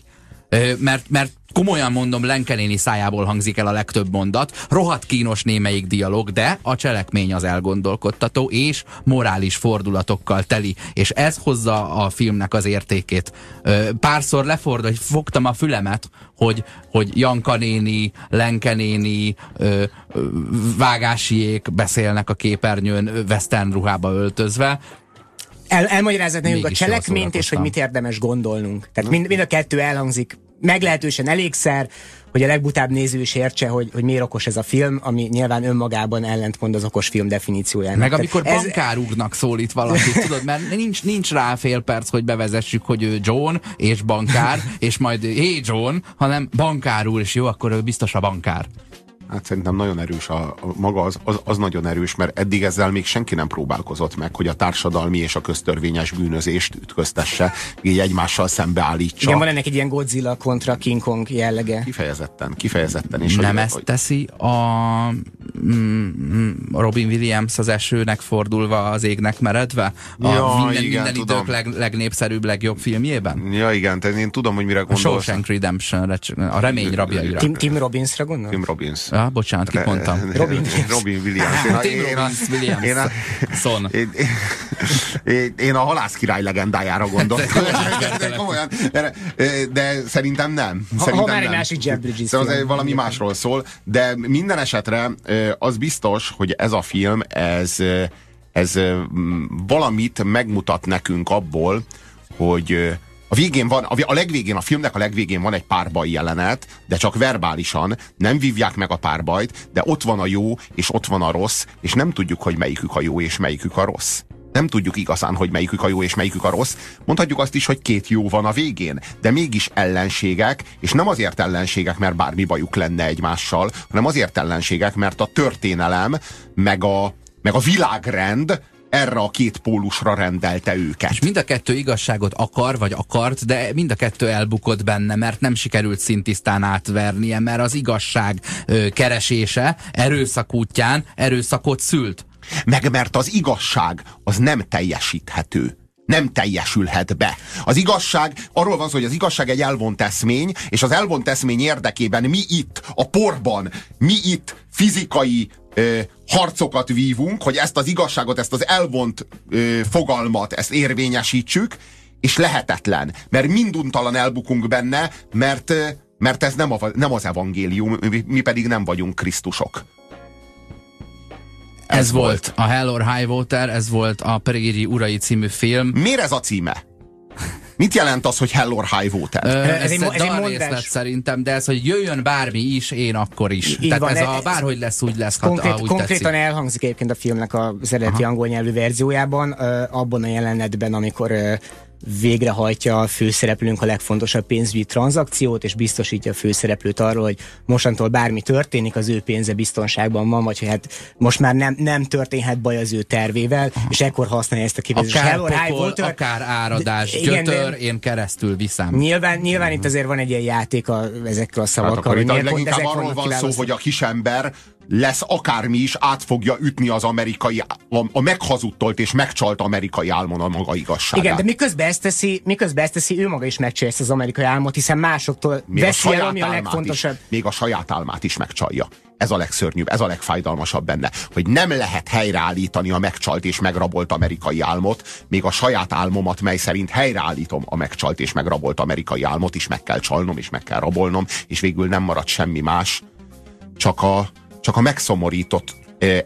Ö, mert, mert komolyan mondom, Lenkenéni szájából hangzik el a legtöbb mondat, rohadt kínos némelyik dialog, de a cselekmény az elgondolkodtató és morális fordulatokkal teli, és ez hozza a filmnek az értékét. Párszor lefordul, hogy fogtam a fülemet, hogy, hogy Janka néni, Lenke néni, Vágásiék beszélnek a képernyőn western ruhába öltözve, el, elmagyarázott nekünk a cselekményt, és hogy mit érdemes gondolnunk. Tehát mind, mind a kettő elhangzik meglehetősen elégszer, hogy a legbutább néző is értse, hogy, hogy miért okos ez a film, ami nyilván önmagában ellentmond az okos film definíciójának. Meg amikor ez... bankárúgnak szólít valakit, tudod, mert nincs, nincs rá fél perc, hogy bevezessük, hogy ő John és bankár, és majd hé John, hanem bankár úr, és jó, akkor ő biztos a bankár. Hát szerintem nagyon erős a, a maga az, az, az nagyon erős, mert eddig ezzel még senki nem próbálkozott meg, hogy a társadalmi és a köztörvényes bűnözést ütköztesse, így egymással szembeállítsa. Igen, van ennek egy ilyen Godzilla kontra King Kong jellege. Kifejezetten, kifejezetten. És nem hogy, ezt hogy... teszi a mm, Robin Williams az esőnek fordulva az égnek meredve? A ja, minden, igen, minden idők leg, legnépszerűbb, legjobb filmjében? Ja, igen, tehát én tudom, hogy mire gondolsz. A Shawshank Redemption, a remény rabjaira. Tim, Tim Robbinsra gondol? Tim Robbins. Ja, bocsánat, kit mondtam? Robin, Robin Williams. Én a, Tim én Robbins a, Williams. Én a, Son. Én, én, én a halász király legendájára gondoltam. de, komolyan, de, de szerintem nem. Szerintem ha, ha már egy másik Jeff Bridges szóval film. valami másról szól, de minden esetre az biztos, hogy ez a film, ez, ez valamit megmutat nekünk abból, hogy a végén van, a legvégén, a filmnek a legvégén van egy párbaj jelenet, de csak verbálisan, nem vívják meg a párbajt, de ott van a jó, és ott van a rossz, és nem tudjuk, hogy melyikük a jó, és melyikük a rossz. Nem tudjuk igazán, hogy melyikük a jó és melyikük a rossz. Mondhatjuk azt is, hogy két jó van a végén, de mégis ellenségek, és nem azért ellenségek, mert bármi bajuk lenne egymással, hanem azért ellenségek, mert a történelem, meg a, meg a világrend erre a két pólusra rendelte őket. És mind a kettő igazságot akar, vagy akart, de mind a kettő elbukott benne, mert nem sikerült szintisztán átvernie, mert az igazság ö, keresése erőszak útján erőszakot szült. Meg mert az igazság az nem teljesíthető nem teljesülhet be. Az igazság, arról van szó, hogy az igazság egy elvont eszmény, és az elvont eszmény érdekében mi itt, a porban, mi itt fizikai ö, harcokat vívunk, hogy ezt az igazságot, ezt az elvont ö, fogalmat, ezt érvényesítsük, és lehetetlen, mert minduntalan elbukunk benne, mert, mert ez nem, a, nem az evangélium, mi pedig nem vagyunk Krisztusok. Ez, ez volt. volt a Hell or High Water, ez volt a Perigiri Urai című film. Miért ez a címe? Mit jelent az, hogy Hell or High Water? Ö, ez, ez egy, ez egy részlet szerintem, de ez, hogy jöjjön bármi is, én akkor is. Így Tehát van, ez a bárhogy lesz, úgy lesz. Konkrét, ha, úgy konkrétan tetszik. elhangzik egyébként a filmnek az eredeti angol nyelvű verziójában, abban a jelenetben, amikor végrehajtja a főszereplőnk a legfontosabb pénzügyi tranzakciót, és biztosítja a főszereplőt arról, hogy mostantól bármi történik, az ő pénze biztonságban van, vagy hogy hát most már nem, nem történhet baj az ő tervével, és ekkor használja ezt a kifejezést. Akár pokol, Water, akár áradás, de, igen, gyötör, de, én keresztül viszem. Nyilván, nyilván uh-huh. itt azért van egy ilyen játék a, ezekkel a szavakkal. Hát akkor itt leginkább arról van szó, hogy a kisember lesz akármi is, át fogja ütni az amerikai, a, a meghazudtolt és megcsalt amerikai álmon a maga igazságát. Igen, de miközben ezt teszi, miközben ezt teszi ő maga is megcsalja ezt az amerikai álmot, hiszen másoktól még veszi el, ami a legfontosabb. Is, még a saját álmát is megcsalja. ez a legszörnyűbb, ez a legfájdalmasabb benne, hogy nem lehet helyreállítani a megcsalt és megrabolt amerikai álmot, még a saját álmomat, mely szerint helyreállítom a megcsalt és megrabolt amerikai álmot is meg kell csalnom, és meg kell rabolnom, és végül nem marad semmi más, csak a, csak a megszomorított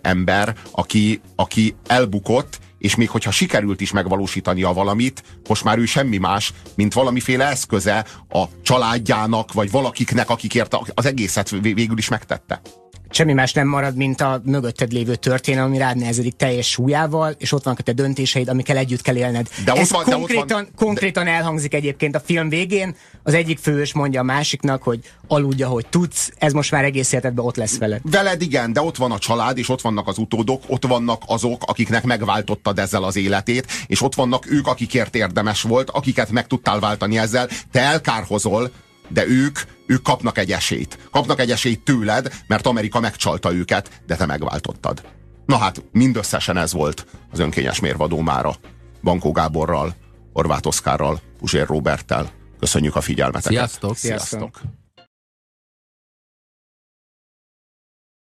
ember, aki, aki elbukott, és még hogyha sikerült is megvalósítania valamit, most már ő semmi más, mint valamiféle eszköze a családjának, vagy valakiknek, akikért az egészet végül is megtette semmi más nem marad, mint a mögötted lévő történelem, ami rád nehezedik teljes súlyával, és ott vannak a te döntéseid, amikkel együtt kell élned. De Ez van, konkrétan, de van, konkrétan de... elhangzik egyébként a film végén. Az egyik fős mondja a másiknak, hogy aludja, hogy tudsz, ez most már egész életedben ott lesz veled. Veled igen, de ott van a család, és ott vannak az utódok, ott vannak azok, akiknek megváltottad ezzel az életét, és ott vannak ők, akikért érdemes volt, akiket meg tudtál váltani ezzel. Te elkárhozol, de ők, ők kapnak egy esélyt. Kapnak egy esélyt tőled, mert Amerika megcsalta őket, de te megváltottad. Na hát, mindösszesen ez volt az önkényes mérvadó mára. Bankó Gáborral, Orvát Oszkárral, Puzsér Roberttel. Köszönjük a figyelmeteket. Sziasztok! Sziasztok! Sziasztok.